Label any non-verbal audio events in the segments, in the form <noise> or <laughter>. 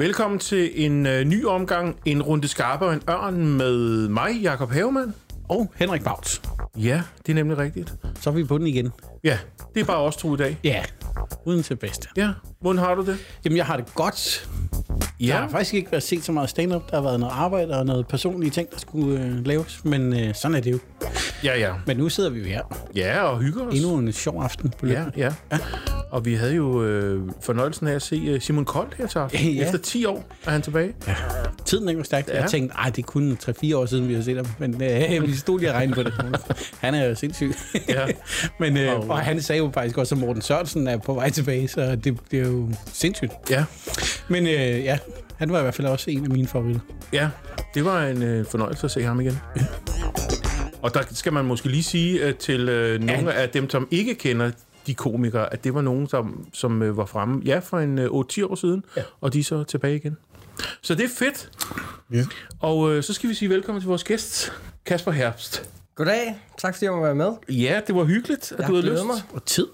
Velkommen til en øh, ny omgang, en runde skarpe og en ørn med mig, Jakob Havemann. Og Henrik Bauts. Ja, det er nemlig rigtigt. Så er vi på den igen. Ja, det er bare os to i dag. Ja, uden til bedste. Ja, hvordan har du det? Jamen, jeg har det godt. Jeg har faktisk ikke været set så meget stand-up. Der har været noget arbejde og noget personlige ting, der skulle øh, laves. Men øh, sådan er det jo. Ja, ja. Men nu sidder vi jo her. Ja, og hygger os. Endnu en sjov aften på Ja, løbet. ja, ja. Og vi havde jo øh, fornøjelsen af at se øh, Simon Kold her til aften. Ja. Efter 10 år er han tilbage. Tiden er jo stærkt. Ja. Jeg tænkte, ej, det er kun 3-4 år siden, vi har set ham. Men øh, <laughs> vi stod lige og regnede på det. Han er jo sindssyg. Ja. <laughs> Men, øh, Og- og han sagde jo faktisk også, at Morten Sørensen er på vej tilbage, så det, det er jo sindssygt. Ja, Men øh, ja, han var i hvert fald også en af mine favoritter. ja. Det var en øh, fornøjelse at se ham igen. Og der skal man måske lige sige øh, til øh, nogle af dem, som ikke kender de komikere, at det var nogen, som, som øh, var fremme ja, for en øh, 8-10 år siden, ja. og de er så tilbage igen. Så det er fedt. Ja. Og øh, så skal vi sige velkommen til vores gæst, Kasper Herbst. Goddag. Tak fordi jeg må være med. Ja, det var hyggeligt, at Jeg du havde lyst. mig. Og tid.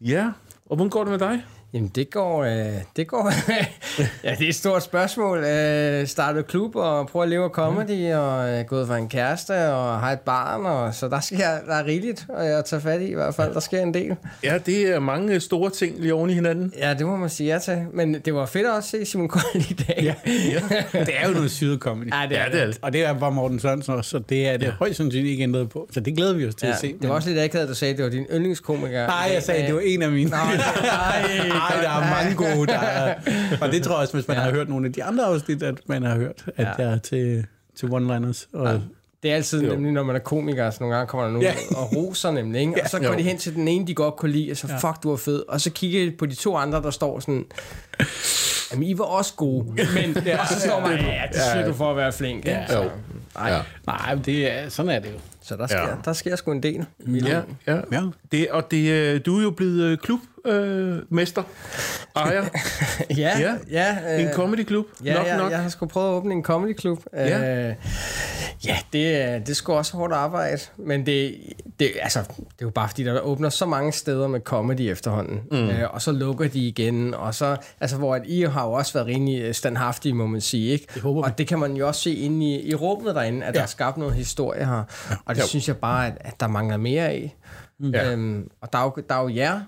Ja, og hvordan går det med dig? Jamen, det går... Øh, det går... <laughs> ja, det er et stort spørgsmål. Øh, startet klub og prøvet at leve af comedy, og øh, gået for en kæreste, og har et barn, og så der, sker, der er rigeligt og jeg tager fat i i hvert fald. Der sker en del. Ja, det er mange store ting lige oven i hinanden. Ja, det må man sige ja til. Men det var fedt også at se Simon Kold i dag. Ja. det er jo noget syret comedy. ja, det Ja, er det er det. Og det er bare Morten Sørensen også, så det er det ja. højst sandsynligt ikke ændret på. Så det glæder vi os til Ja, at se. det var også lidt akavet, at du sagde, at det var din yndlingskomiker. Nej, jeg sagde, at det var en af mine. Nej, Nej, <laughs> der er mange gode. Der er, og det tror jeg også, hvis man ja. har hørt nogle af de andre afsnit, at man har hørt, at Ja. jeg er til, til one-liners. Og, ja. Det er altid Jo. nemlig, når man er komiker, så nogle gange kommer der nogen Ja. ja. og roser nemlig, ikke? Og så går Jo. de hen til den ene, de godt kunne lide, og så, fuck, du er fed. Og så kigger de på de to andre, der står sådan, jamen, I var også gode. Men, ja, og så står man, ja, det siger du for at være flink. Ja. Ja. Så, Jo. nej, Ja. ja. Nej, det er, sådan er det jo. Så der sker, Ja. ja. der sker sgu en del. Ja, ja. Ja. Det, og det, øh, du er jo blevet øh, klubmester, øh, mester, ejer, ja, Ja. ja, en øh, comedy-klub. Ja, nok, jeg, nok. jeg har sgu prøvet at åbne en comedyklub. Ja. Øh, ja, det, er- det er sgu også hårdt arbejde. Men det, det, altså, det er jo bare fordi, der åbner så mange steder med comedy efterhånden. Mm. Øh, og så lukker de igen. Og så, altså, hvor at I har jo også været rimelig standhaftige, må man sige. Ikke? Det håber vi. og det kan man jo også se inde i, i rummet derinde, at ja. der er skabt noget historie her. Og det Jo. synes jeg bare, at, at der mangler mere af. Ja. Øhm, og der er, jo, der er jo jer,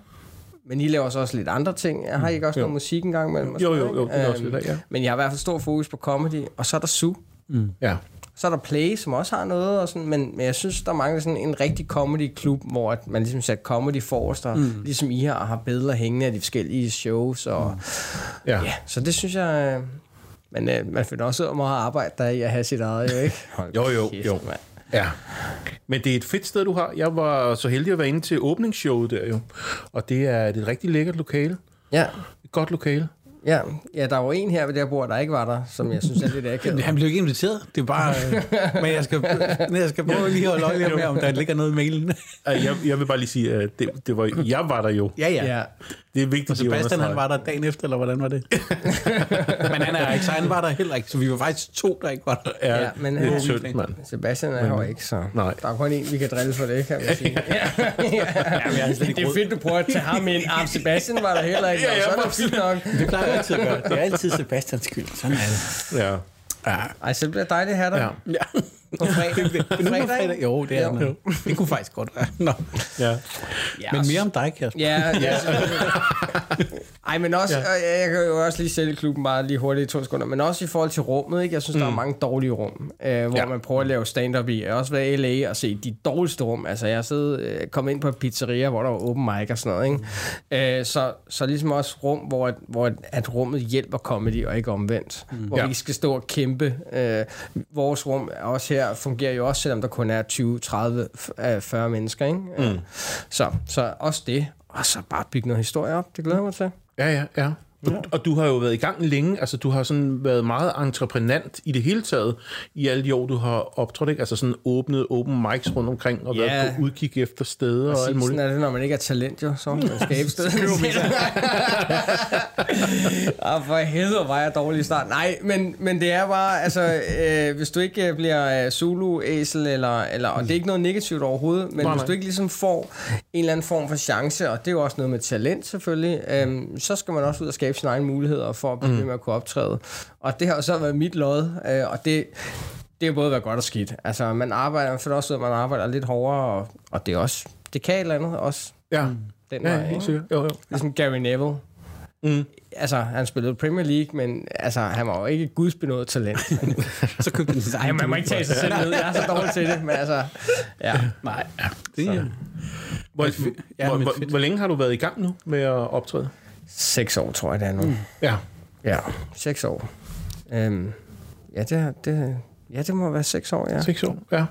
men I laver så også lidt andre ting. Jeg har ikke også noget musik engang imellem? og Jo, jo, jo, det er også Øhm, lidt af, ja. Men jeg har i hvert fald stor fokus på comedy, og så er der Su. Ja. Så er der Play, som også har noget, og sådan, men, men jeg synes, der mangler sådan en rigtig comedy-klub, hvor at man ligesom sætter comedy forrest, og mm. ligesom I har, har billeder hængende af de forskellige shows, og mm. Ja. ja, så det synes jeg... øh, Men øh, man finder også ud af meget arbejde der er i at have sit eget, jo ikke? Hold Jo, jo, kæft, jo. mand. Ja. Men det er et fedt sted, du har. Jeg var så heldig at være inde til åbningsshowet der jo. Og det er et rigtig lækkert lokale. Ja, Et godt lokale. ja, ja, der var en her ved der bord, der ikke var der, som jeg synes er lidt akavet. Han blev ikke inviteret. Det er bare... Øh, <laughs> men jeg skal, men jeg skal prøve lige at holde øje med, om der <laughs> ligger noget i mailen. Jeg, jeg vil bare lige sige, at det, det var, jeg var der jo. ja, ja. Ja, Det er vigtigt Og Sebastian, han var der dagen efter, eller hvordan var det? <laughs> men han er så han var der heller ikke. Så vi var faktisk to, der ikke var der. Ja, Ja, men, det er øh, tyndt, mand. Sebastian er jo ikke, så Nej. der er kun en, vi kan drille for det, kan man sige. <laughs> ja, er ikke det er fedt, du prøver at tage ham ind. Ah, Sebastian var der heller ikke, Ja, ja, så er det fint nok. Det plejer jeg altid at gøre. Det er altid Sebastians skyld. Sådan er det. Ja. Ja. Ej, så det bliver dejligt at have dig. Ja. ja. På fredag. Det, det, det, Fredag, jo, det er Jo. det. Det kunne faktisk godt være. Nå. ja. Ja, Men mere om dig, Kasper. Ja, ja. <laughs> Ej, men også, ja. jeg kan jo også lige sælge klubben bare lige hurtigt i to sekunder, men også i forhold til rummet, ikke? Jeg synes, mm. der er mange dårlige rum, øh, hvor Ja. man prøver at lave stand-up i. Jeg har også været i LA og set de dårligste rum. Altså, jeg har siddet, øh, kommet ind på en pizzeria, hvor der var open mic og sådan noget, ikke? Mm. Øh, så, så ligesom også rum, hvor, hvor at rummet hjælper comedy og ikke omvendt. Mm. Hvor Ja. vi skal stå og kæmpe. Øh, vores rum er også her fungerer jo også, selvom der kun er 20, 30, f- øh, 40 mennesker, ikke? Mm. Så, så også det. Og så bare bygge noget historie op. Det glæder jeg mig til. Ja, ja, ja. Og, og du har jo været i gang længe, altså du har sådan været meget entreprenant i det hele taget, i alle de år, du har optrådt, ikke? Altså sådan åbnet open mics rundt omkring, og Ja. været på udkig efter steder og alt Præcis, muligt. sådan er det, når man ikke er talent, jo. Så man skabe stedet. <laughs> ah, for helvede var jeg dårlig i start. Nej, men, men det er bare, altså, øh, hvis du ikke øh, bliver øh, Zulu-æsel, eller, eller, og det er ikke noget negativt overhovedet, men Nej, hvis du ikke ligesom får en eller anden form for chance, og det er jo også noget med talent selvfølgelig, øh, så skal man også ud og skabe skabe sine egne muligheder for at blive mm. med at kunne optræde. Og det har så været mit lod, øh, og det, det har både været godt og skidt. Altså, man arbejder, man finder også at man arbejder lidt hårdere, og, og det er også, det kan et eller andet også. Ja, Den ja vej, helt ikke? sikkert. Jo, jo. Ligesom Gary Neville. Mm. Altså, han spillede Premier League, men altså, han var jo ikke et gudsbenået talent. <laughs> Så købte den sig Nej, man må ikke tage sig selv ned. Jeg er så dårlig til det, men altså... Ja. Nej, ja. Det, er- Hvor, Ja, hvor, hvor, hvor længe har du været i gang nu med at optræde? Seks år, tror jeg, det er nu. Mm. Ja. Ja, seks år. Øhm, ja, det, det, ja, det må være seks år, ja. Seks år? Ja.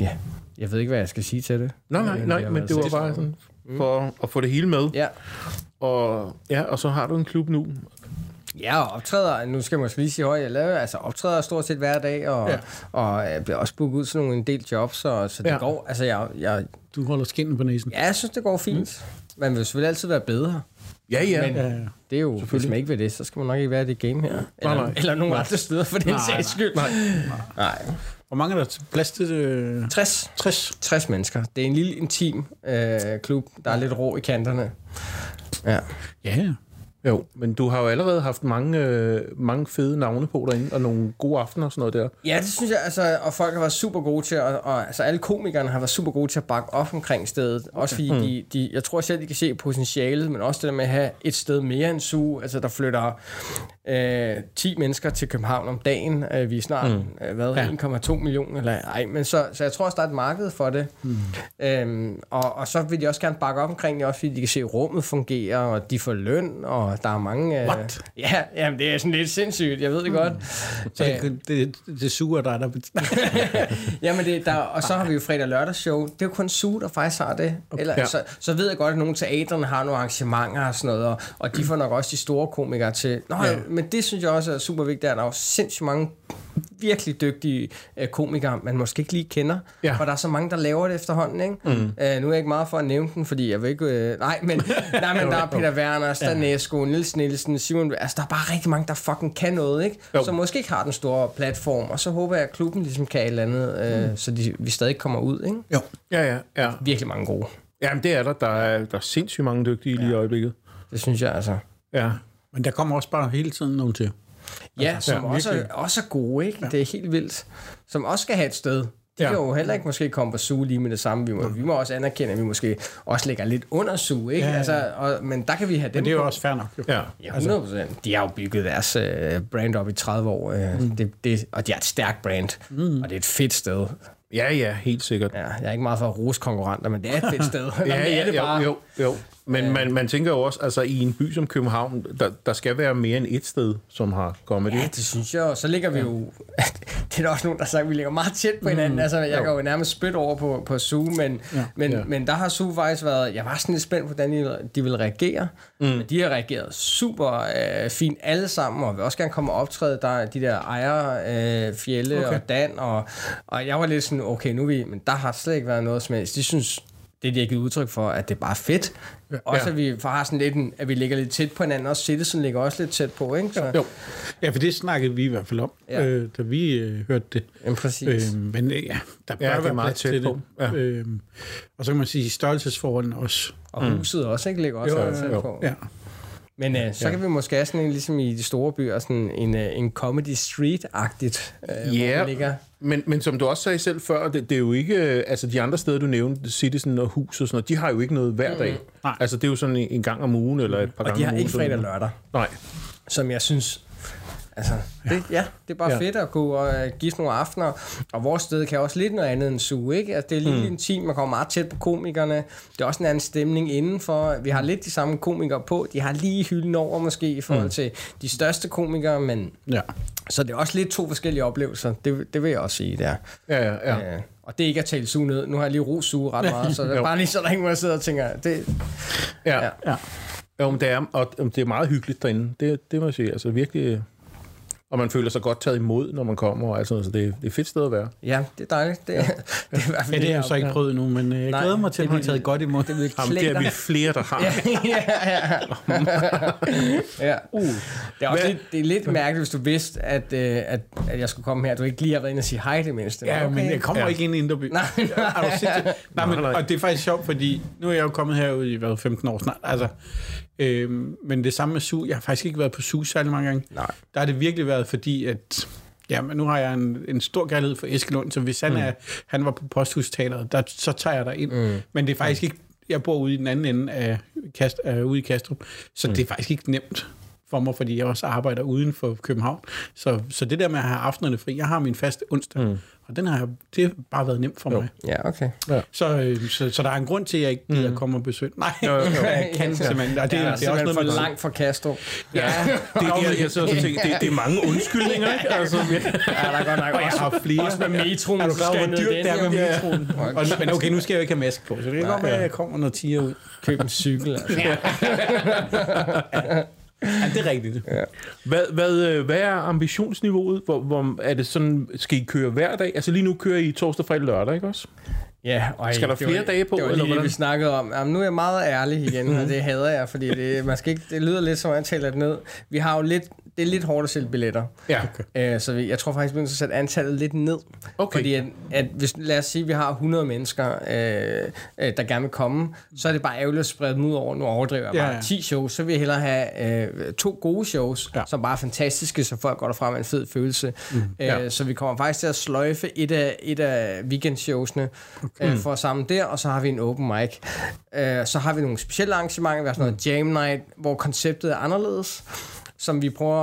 Ja. Jeg ved ikke, hvad jeg skal sige til det. Nej, nej, Men nej, men det var bare sådan for at få det hele med. Ja. Og, ja, og så har du en klub nu. Ja, og optræder, nu skal jeg måske lige sige højt, jeg laver, altså optræder stort set hver dag, og, Ja. og jeg bliver også booket ud til nogle en del jobs, så, så det ja. går, altså jeg, jeg, Du holder skinnen på næsen. ja, jeg synes, det går fint. Mm. Man vil selvfølgelig altid være bedre. Ja, ja. Men- Ja, ja. Det er jo, hvis man ikke vil det, så skal man nok ikke være i det game her. Eller, nej. eller nogen andre steder, for den Nej, sags skyld. Nej. Nej. Hvor mange er der plads til det? 60. 60. 60 mennesker. Det er en lille intim øh, klub, der er lidt rå i kanterne. Ja. Ja, ja. Jo, men du har jo allerede haft mange, øh, mange fede navne på derinde, og nogle gode aftener og sådan noget der. Ja, det synes jeg, altså, og folk har været super gode til, at, og altså alle komikerne har været super gode til at bakke op omkring stedet. Okay. Også fordi de, de, jeg tror selv, de kan se potentialet, men også det der med at have et sted mere end SU. Altså, der flytter øh, 10 mennesker til København om dagen. Øh, vi er snart, mm. øh, hvad, Ja. 1,2 millioner, eller ej, men så, så jeg tror også, der er et marked for det. Mm. Øhm, og, og så vil de også gerne bakke op omkring det, også fordi de kan se, at rummet fungerer, og de får løn, og der er mange... Øh, What? Ja, jamen, det er sådan lidt sindssygt, jeg ved det godt. Så Øh, det, det, det suger dig, der <laughs> Jamen det, der, og så har vi jo fredag og lørdag show. Det er jo kun Suge, der faktisk har det. Eller, Ja. så, så ved jeg godt, at nogle teatrene har nogle arrangementer og sådan noget, og, og de får nok også de store komikere til. Nå, ja. men det synes jeg også er super vigtigt, at der er jo sindssygt mange virkelig dygtige øh, komikere, man måske ikke lige kender, Ja. ja. for der er så mange, der laver det efterhånden, ikke? Mm. Øh, nu er jeg ikke meget for at nævne den, fordi jeg vil ikke... Øh, nej, men, <laughs> nej, men der er Peter Werner, Stanesco, Nils Nielsen, Simon... Altså, der er bare rigtig mange, der fucking kan noget, ikke? Jo. Som måske ikke har den store platform, og så håber jeg, at klubben ligesom kan et eller andet, øh, så de, vi stadig kommer ud, ikke? Jo. Ja, ja, ja. Virkelig mange gode. Jamen, det er der. Der er, der er sindssygt mange dygtige lige i øjeblikket. Det synes jeg altså. Ja. Men der kommer også bare hele tiden nogen til. Ja, altså, som ja, ja, også, er, virkelig. også er gode, ikke? Ja. Det er helt vildt. Som også skal have et sted. De Ja. ja. kan jo heller ikke måske komme på SU lige med det samme. Vi må, vi må også anerkende, at vi måske også ligger lidt under SU, ikke? Ja, ja. Altså, og, men der kan vi have dem Men det er jo på. også fair nok. Jo. Ja. Ja, 100 procent. De har jo bygget deres øh, brand op i 30 år, øh, mm. det, det, og de har et stærkt brand, mm. og det er et fedt sted. Ja, ja, helt sikkert. Ja, jeg er ikke meget for at rose konkurrenter, men det er et fedt sted. <laughs> Det er det bare. Jo, jo, jo. Men man, man tænker jo også, altså i en by som København, der, der skal være mere end et sted, som har comedy. Ja, det synes jeg. Og så ligger vi jo... <laughs> det er der også nogen, der har sagt, at vi ligger meget tæt på hinanden. Mm, altså, jeg jo. går jo nærmest spyt over på, på Zoom, men, ja, men, Ja. men der har Zoom faktisk været... Jeg var sådan lidt spændt på, hvordan de, de ville reagere. Mm. Men de har reageret super øh, fint alle sammen, og vil også gerne komme og optræde. Der er de der ejer, øh, Fjelle Okay. og Dan, og, og jeg var lidt sådan, okay, nu vi... Men der har slet ikke været noget som helst. De synes, det de har givet udtryk for, at det er bare fedt. Ja. Også Ja. at vi har sådan lidt en, at vi ligger lidt tæt på hinanden, og Citizen ligger også lidt tæt på, ikke? Så, Jo. Ja, for det snakkede vi i hvert fald om, ja. Ja. øh, da vi øh, hørte det. Jamen, præcis. Øh, men øh, ja, der bør Ja, være meget tæt til på. det. Ja. Øh, og så kan man sige størrelsesforholdene også. Og huset også, ikke? Ligger også Jo, jo, jo, tæt jo. på. Ja. Men øh, så kan vi måske have sådan en, ligesom i de store byer, sådan en, øh, en comedy street-agtigt, øh, Ja. hvor ligger. Men, men som du også sagde selv før, det, det er jo ikke... øh, Altså de andre steder, du nævnte, Citizen og Hus og sådan noget, de har jo ikke noget hver dag. Nej. Altså det er jo sådan en, en gang om ugen, eller et par Og gange de har om ugen. ikke fredag og lørdag, Nej. som jeg synes... Altså, det, ja, det er bare Ja. fedt at kunne uh, give sådan nogle aftener. Og vores sted kan også lidt noget andet end suge, ikke? Altså, det er lidt mm. intimt, man kommer meget tæt på komikerne. Det er også en anden stemning indenfor. Vi har lidt de samme komikere på. De har lige hylden over måske i forhold til de største komikere, men Ja. så det er også lidt to forskellige oplevelser. Det, det vil jeg også sige, det er. Ja, ja, ja. Ja. Og det er ikke at tale suge ned. Nu har jeg lige ro suge ret meget, så <laughs> det er bare lige så der ikke må jeg sidde og tænker, det, ja. Ja. ja. Jo, men det er, og det er meget hyggeligt derinde. Det, det må jeg sige. Altså virkelig... og man føler sig godt taget imod, når man kommer, og alt sådan noget, så det, det er et fedt sted at være. Ja, det er dejligt. Det, ja. <laughs> det er i hvert fald Ja, det har jeg jeg så ikke prøvet endnu, men øh, jeg Nej, glæder mig til at blive taget godt imod. Det vil Jamen, det er vi flere, der har. <laughs> ja, ja. ja. Uh. Det er også Hvad- lidt, det er lidt mærkeligt, hvis du vidste, at, øh, at, at jeg skulle komme her. Du ikke lige har været inde og sige hej det mindste. Ja, men jeg kommer Ja. ikke ind i Indreby. <laughs> Nej, nej. Er du nej, men, og det er faktisk sjovt, fordi nu er jeg jo kommet herud i hvad, 15 år snart. Altså, øhm, men det samme med SU. Jeg har faktisk ikke været på SU særlig mange gange. Nej. Der har det virkelig været, fordi at... Ja, men nu har jeg en, en stor kærlighed for Eskelund, så hvis han, mm. er, han var på Posthusteateret, der, så tager jeg dig ind. Mm. Men det er faktisk ikke... Jeg bor ude i den anden ende af, Kast, af ude i Kastrup, så mm. det er faktisk ikke nemt for mig, fordi jeg også arbejder uden for København. Så, så det der med at have aftenerne fri, jeg har min faste onsdag, mm. og den har, jeg- det har bare været nemt for mig. Ja, okay. Så, øh, så, så der er en grund til, at jeg ikke gider mm. komme og besøge. Nej, Jo, jo, jo. <laughs> jeg kan simpelthen. Og det, Det ja, er, det er også noget for med langt fra Castro. Ja, det, jeg, jeg sidder og tænker, det, det er mange undskyldninger, ikke? Altså, Ja, der er godt nok Og jeg har flere. Også med metroen. Er du så klar hvor dyrt det er med jo. metroen? Og, men okay, nu skal jeg jo ikke have mask på, så det kan godt være, at jeg kommer noget tiger ud. Køb en cykel. Altså. <laughs> Ja, det er rigtigt. Ja. Hvad, hvad, øh, hvad er ambitionsniveauet? Hvor, hvor, er det sådan, skal I køre hver dag? Altså lige nu kører I torsdag, fredag, lørdag, ikke også? Ja, og Skal der det var- flere dage på, Det var eller lige det, hvordan? vi snakkede om. Jamen, nu er jeg meget ærlig igen, og det hader jeg, fordi det, man skal ikke, det lyder lidt som, at jeg taler det ned. Vi har jo lidt, det er lidt hårdt at sælge billetter. Ja. Okay. Øh, så jeg tror faktisk, vi at sætte antallet lidt ned. Okay. Fordi at, at hvis, lad os sige, at vi har 100 mennesker, øh, øh, der gerne vil komme, så er det bare ærgerligt at sprede dem ud over, nu overdriver jeg Ja, bare, ja. 10 shows, så vil jeg hellere have øh, to gode shows, Ja. som bare er fantastiske, så folk går derfra med en fed følelse. Mm. Øh, Ja. Så vi kommer faktisk til at sløjfe et af, et af weekendshowsene okay. øh, for at samle der, og så har vi en open mic. Øh, så har vi nogle specielle arrangementer, vi har sådan noget jam night, hvor konceptet er anderledes som vi prøver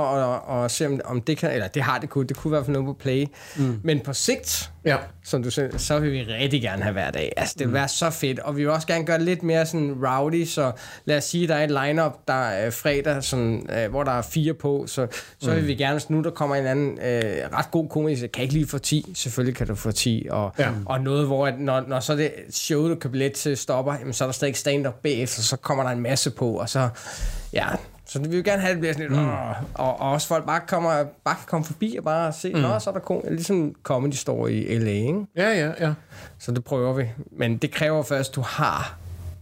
at, at se, om, om det kan, eller det har det kunne, det kunne hvert fald noget på play. Mm. Men på sigt, Ja. som du siger, så vil vi rigtig gerne have hver dag. Altså, det vil være så fedt, og vi vil også gerne gøre det lidt mere sådan rowdy, så lad os sige, der er et lineup der er fredag, sådan, øh, hvor der er fire på, så, så vil vi gerne, nu der kommer en anden øh, ret god komiker, så kan jeg ikke lige få 10, selvfølgelig kan du få 10, og, Ja. og noget, hvor at, når, når så det show, du kan billet til stopper, jamen, så er der stadig stand-up bagefter, så kommer der en masse på, og så, ja, så vi vil gerne have, at det bliver sådan lidt, mm. og, og også folk bare, kommer, bare kan komme forbi og bare se, mm. nå, så er der kom, ligesom Comedy Store i LA, ikke? Ja, ja, ja. Så det prøver vi. Men det kræver først, at du har...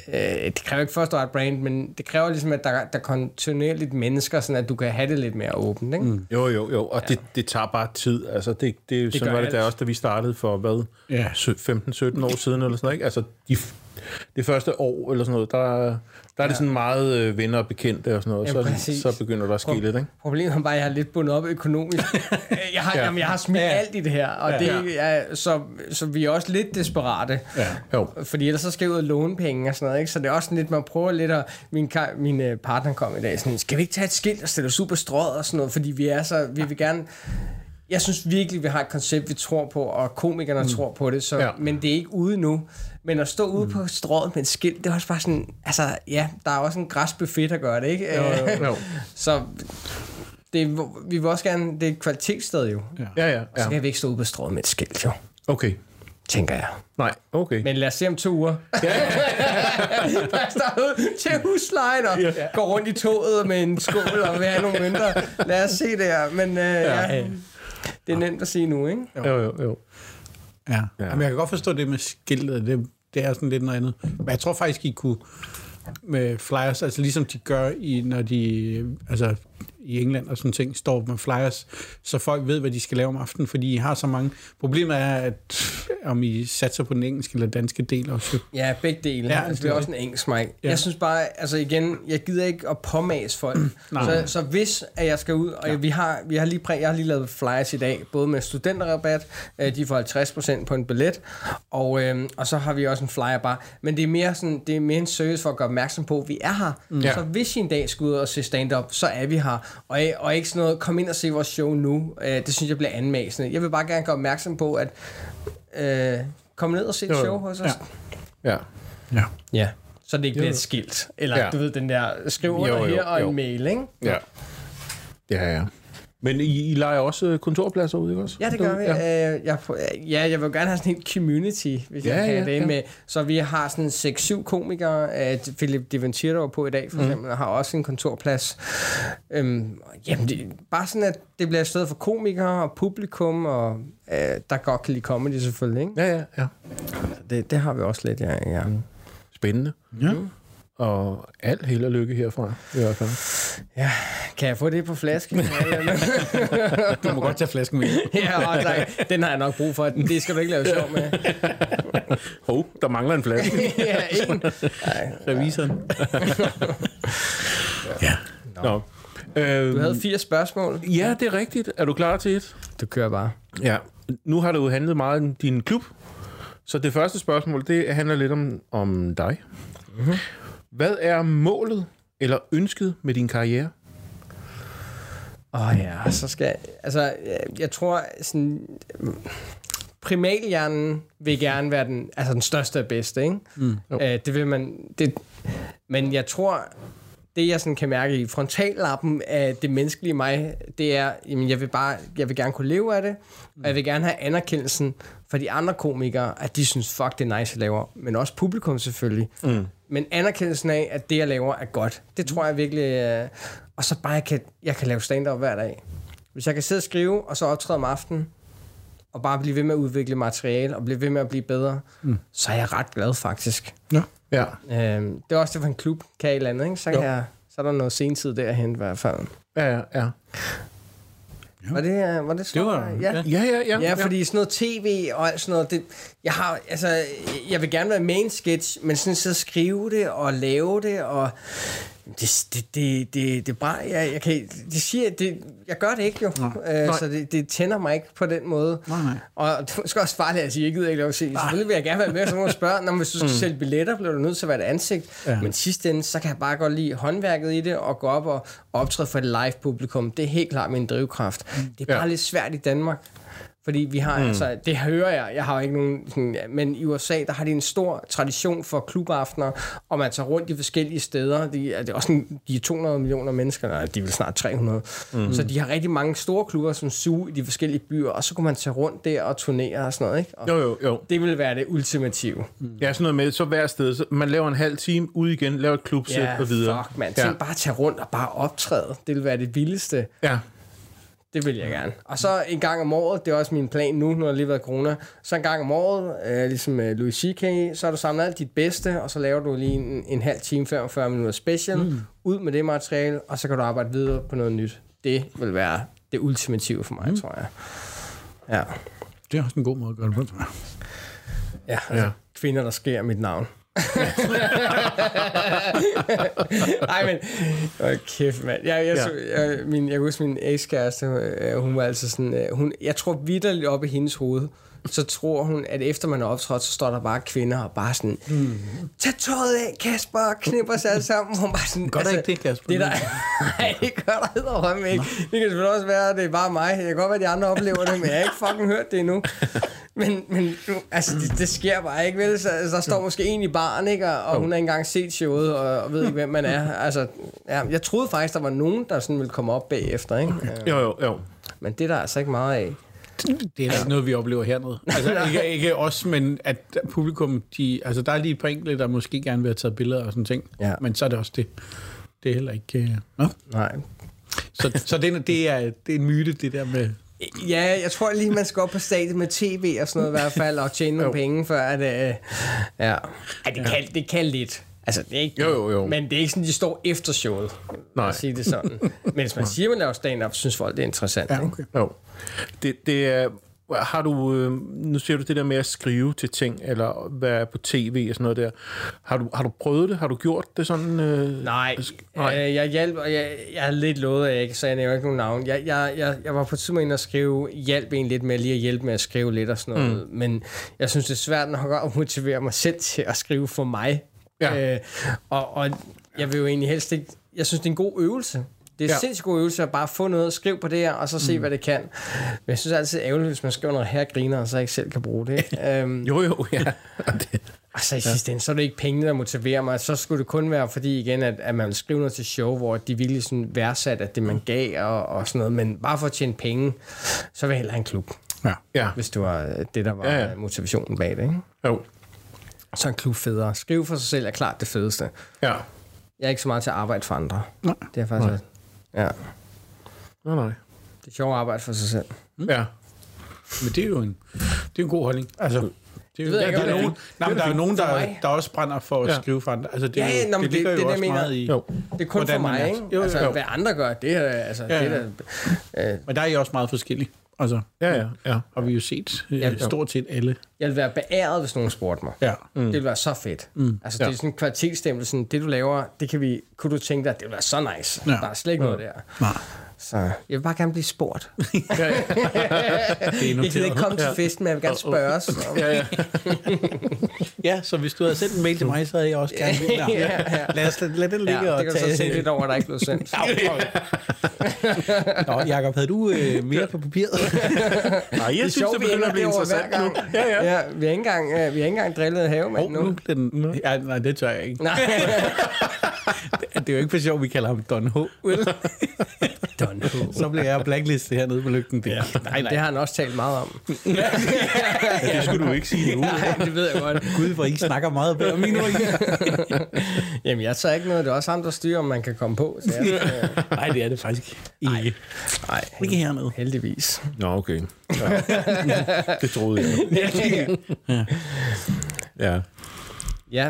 Øh, det kræver ikke først, at du har et brand, men det kræver ligesom, at der, der er kontinuerligt mennesker, sådan at du kan have det lidt mere åbent. Ikke? Mm. Jo, jo, jo. Og ja. det, det tager bare tid. Altså, det, det, det sådan var det der også, da vi startede for, hvad, Ja. 15-17 år siden, eller sådan noget, ikke? Altså, de, det første år, eller sådan noget, der, der er det sådan meget øh, venner og bekendte og sådan noget, Jamen, så, så begynder der at ske lidt, ikke? Problemet er bare, at jeg har lidt bundet op økonomisk. <laughs> jeg, har, ja. jamen, jeg har smidt ja. alt i det her, og ja. det er, så, så vi er også lidt desperate. Ja. Jo. Fordi ellers så skal jeg ud og låne penge og sådan noget, ikke? Så det er også lidt, man prøver lidt at... Min, min øh, partner kom i dag sådan, skal vi ikke tage et skilt og stille os ud på strøget og sådan noget? Fordi vi er så... Vi vil gerne... Jeg synes virkelig, vi har et koncept, vi tror på, og komikerne mm. tror på det, så, Ja. ja. men det er ikke ude nu. Men at stå ude mm. på strøget med et skilt, det er også bare sådan... Altså, ja, der er også en græsbuffet, der gør det, ikke? Jo, jo, jo. <laughs> så det, er- vi vil også gerne... Det er et kvalitetssted jo. Ja. Ja, ja, Så ja. kan vi ikke stå ude på strøget med et skilt, jo. Okay. Tænker jeg. Nej, okay. Men lad os se om to uger. <laughs> der står ud til huslejen og ja. går rundt i toget med en skål og vil have nogle mønter. Lad os se det her. Men øh, ja. ja, det er nemt at sige nu, ikke? Jo, jo, jo. Ja. Ja. ja. Jamen, jeg kan godt forstå det med skiltet. Det, det er sådan lidt noget andet. Men jeg tror faktisk, I kunne med flyers, altså ligesom de gør, i, når de, altså i England og sådan ting, står med flyers, så folk ved, hvad de skal lave om aftenen, fordi I har så mange. Problemet er, at om I satser på den engelske eller danske del også. Ja, begge dele. Ja, altså, det er også en engelsk mic. Ja. Jeg synes bare, altså igen, jeg gider ikke at påmase folk. så, så hvis at jeg skal ud, og ja. vi, har, vi har lige præ, jeg har lige lavet flyers i dag, både med studenterrabat, øh, de får 50% på en billet, og, øh, og så har vi også en flyer bare. Men det er mere, sådan, det er mere en service for at gøre opmærksom på, at vi er her. Ja. Ja. Så hvis I en dag skal ud og se stand-up, så er vi her. Og, og ikke sådan noget, kom ind og se vores show nu. Øh, det synes jeg bliver anmasende. Jeg vil bare gerne gøre opmærksom på, at øh, kom ned og se et show hos os. Ja. Ja. Ja. Ja. Så det ikke bliver et skilt. Eller Ja. ja. du ved, den der, skriv under Jo, jo, her og jo. en mail, ikke? Ja. Ja, ja. Men I, I leger også øh, kontorpladser ud, ikke også? Ja, det gør vi. Ja. Øh, jeg, ja, jeg vil gerne have sådan en community, hvis Ja, jeg kan ja, det ja. med. Så vi har sådan 6-7 komikere. Øh, Philip Diventier, der var på i dag, for Mhm. eksempel, har også en kontorplads. Øhm, jamen, det, bare sådan, at det bliver et sted for komikere og publikum, og øh, der godt kan lide comedy selvfølgelig. Ikke? Ja, ja, ja. Det, det har vi også lidt, ja. ja. Spændende. Ja. Og alt held og lykke herfra, i hvert fald. ja. Kan jeg få det på flasken? <laughs> Du må godt tage flasken med. <laughs> ja, og der, den har jeg nok brug for. Det skal du ikke lave sjov med. <laughs> Hov, oh, der mangler en flaske. ja, en. Revisoren. ja. Nå. Øhm, Du havde fire spørgsmål. Ja, det er rigtigt. Er du klar til et? Du kører bare. Ja. Nu har du jo handlet meget om din klub. Så det første spørgsmål, det handler lidt om, om dig. Mm-hmm. Hvad er målet eller ønsket med din karriere? Åh oh, ja, så skal jeg... Altså, jeg, jeg tror, sådan... Primalhjernen vil gerne være den, altså den største og bedste, ikke? Mm. Øh, det vil man... Det, men jeg tror, det jeg sådan kan mærke i frontallappen af det menneskelige mig, det er, jamen jeg vil bare, jeg vil gerne kunne leve af det, og jeg vil gerne have anerkendelsen for de andre komikere, at de synes, fuck, det er nice, jeg laver. Men også publikum selvfølgelig. Mm. Men anerkendelsen af, at det, jeg laver, er godt. Det tror jeg virkelig... Øh, og så bare, jeg kan, jeg kan lave stand-up hver dag. Hvis jeg kan sidde og skrive, og så optræde om aftenen, og bare blive ved med at udvikle materiale, og blive ved med at blive bedre, mm. så er jeg ret glad faktisk. Ja. Ja. Øhm, det er også det, for en klub kan et eller andet, ikke? Så, kan Jo. jeg, så er der noget sentid derhen i hvert fald. Ja, ja, ja. Var det, øh, var det, Det var- ja. ja. Ja, ja, ja. Ja, fordi sådan noget tv og alt sådan noget, det, jeg har, altså, jeg vil gerne være en sketch, men sådan så skrive det og lave det, og det, det, det, det, det er bare, jeg, jeg kan, det siger, det, jeg gør det ikke jo, øh, Nej. så det, det tænder mig ikke på den måde. Nej, nej. Og du skal også lade at sige, jeg gider ikke lave at se. Selvfølgelig vil jeg gerne være med, så må spørge, Nå, men hvis du skal mm. sælge billetter, bliver du nødt til at være et ansigt. Ja. Ja. Men sidst ende, så kan jeg bare godt lide håndværket i det, og gå op og optræde for et live publikum. Det er helt klart min drivkraft. Det er bare Ja. lidt svært i Danmark. Fordi vi har, mm. altså, det hører jeg, jeg har ikke nogen, sådan, men i USA, der har de en stor tradition for klubaftener, og man tager rundt i forskellige steder. De, er- det er også sådan, de er 200 millioner mennesker, nej, de er vel snart 300. Mm. Så de har rigtig mange store klubber, som suger i de forskellige byer, og så kunne man tage rundt der og turnere og sådan noget, ikke? Og Jo, jo, jo. det vil være det ultimative. Ja, sådan noget med, så hver sted, så man laver en halv time, ud igen, laver et klubsæt Ja, og videre. fuck, man. Ja. Tænk bare at tage rundt og bare optræde. Det vil være det vildeste. ja. Det vil jeg gerne. Og så en gang om året, det er også min plan nu, har jeg lige været corona, så en gang om året, øh, ligesom øh, Louis C.K., så har du samlet alt dit bedste, og så laver du lige en, en halv time, 45 minutter special, mm. ud med det materiale, og så kan du arbejde videre på noget nyt. Det vil være det ultimative for mig, mm. tror jeg. Ja. Det er også en god måde at gøre det på, tror jeg. Ja, altså, ja. kvinder, der sker mit navn. <laughs> Ej, men... Åh, kæft, mand. Jeg, jeg, Ja. så, jeg, min, jeg kan huske, min ekskæreste, øh, hun var altså sådan... øh, Hun, jeg tror vidderligt op i hendes hoved, så tror hun, at efter man er optrådt, så står der bare kvinder og bare sådan... Mm. Tag tøjet af, Kasper, og knipper sig alle sammen. Hun bare sådan... Gør der ikke det, Kasper? Det er der, <laughs> nej, det gør der hedderhømme ikke. Det kan selvfølgelig også være, at det er bare mig. Det kan godt være, at de andre oplever det, men jeg har ikke fucking hørt det endnu. Men, men altså, det, det sker bare ikke, vel? Så, altså, der står måske en i baren, ikke? Og, og hun har ikke engang set showet, og, og ved ikke, hvem man er. Altså, ja, jeg troede faktisk, der var nogen, der sådan ville komme op bagefter, ikke? Okay. Jo, jo, jo. Men det er der altså ikke meget af. Det er da ikke noget, vi oplever hernede. Altså, <laughs> ikke, ikke os, men at publikum, de, altså, der er lige et par enkelte, der måske gerne vil have taget billeder og sådan ting. Ja. Men så er det også det. Det er heller ikke... Uh. Nej. Så, så det, det, er, det er en myte, det der med... Ja, jeg tror lige, man skal op på stadiet med tv og sådan noget i hvert fald, og tjene nogle penge, før at... Øh, ja. Ej, det kan, det kan lidt. Altså, det er ikke, Jo, jo, jo. Men det er ikke sådan, de står efter showet. Nej. At sige det sådan. Men hvis man siger, man laver stand-up, synes folk, det er interessant. Ja, ikke? okay. Jo. Det, det er... Har du, øh, nu ser du det der med at skrive til ting, eller være på tv og sådan noget der. Har du, har du prøvet det? Har du gjort det sådan? Øh, Nej, Nej. Øh, jeg hjalp, og jeg, jeg havde lidt lovet, at jeg ikke, så jeg nævner ikke nogen navn. Jeg, jeg, jeg, jeg var på tidspunkt inde og skrive, hjælp en lidt med lige at hjælpe med at skrive lidt og sådan noget. Mm. Men jeg synes, det er svært nok at motivere mig selv til at skrive for mig. Ja. Øh, og, og jeg vil jo egentlig helst ikke... Jeg synes, det er en god øvelse. Det er Ja. ja. sindssygt god øvelse at bare få noget, skrive på det her, og så se, mm. hvad det kan. Men jeg synes altid, det er ærgerligt, hvis man skriver noget her griner, og så ikke selv kan bruge det. <laughs> øhm, Jo, jo, ja. Altså i sidste ende, så er det ikke pengene, der motiverer mig. Så skulle det kun være, fordi igen, at, at man vil skrive noget til show, hvor de virkelig sådan værdsat, at det man gav og, og sådan noget. Men bare for at tjene penge, så vil jeg hellere en klub. Ja. Ja. Hvis det var øh, det, der var Ja, ja, ja. ja. motivationen bag det. Ikke? Jo. Så en klub federe. Skrive for sig selv er klart det fedeste. Ja. Jeg er ikke så meget til at arbejde for andre. Nej. Det er faktisk... Ja, Nej, nej. det er sjovt at arbejde for sig selv. Ja. Men det er jo en, det er en god holdning. Altså, det er, jo, ved jeg ikke, der, er om det er nogen, nej, men der er jo nogen, der, der også brænder for at Ja. skrive for andre. Altså, det, er Ja, jo- ja, nå, men det det- ligger det er jo det, også mener. meget i... Jo. Det er kun for mig, er. ikke? Jo, jo, altså, jo. hvad andre gør, det er, altså, Ja, det ja. er, øh, Men der er I også meget forskellige. Altså, Ja, ja, ja. har vi jo set Ja, ja, stort set alle. jeg ville være beæret, hvis nogen spurgte mig. Ja. Mm. Det ville være så fedt. Mm. Altså, det er Ja. sådan en kvalitetsstempel, sådan, det du laver, det kan vi, kunne du tænke dig, det ville være så nice. Ja. Der er slet ikke noget der. Nej, Så jeg vil bare gerne blive spurgt. <laughs> det er Jeg kan noteret. ikke komme til festen, men jeg vil gerne spørges. ja, ja. Ja, så hvis du havde sendt en mail til mig, så havde jeg også gerne <laughs> vil der. Ja, ja. Lad os lad den ligge Ja, og det kan du så tage... se lidt over, at der ikke blev sendt. <laughs> Nå, Jacob, havde du øh, mere på papiret? Nej, jeg Det er synes, sjovt, det vi begynder at blive interessant nu. gang. Ja, ja. ja vi, har ikke engang, øh, vi har ikke engang drillet havemand Oh, nu. nu den, ja, nej, det tør jeg ikke. Nej, Det er jo ikke for sjovt, vi kalder ham Don H. vel? Don H. Så bliver jeg blacklistet hernede på lygten. Det. Nej, Det har han også talt meget om. <laughs> Det skulle du ikke sige nu. Nej, det ved jeg godt. Gud, hvor I snakker meget bedre om mine ord. <laughs> Jamen, jeg tager ikke noget. Det er også ham, der styrer, om man kan komme på. Så jeg, øh, <laughs> Nej, det er det faktisk ikke. nej, Ikke hernede. heldigvis. Nå, okay. Ja. det troede jeg. Ja. Ja,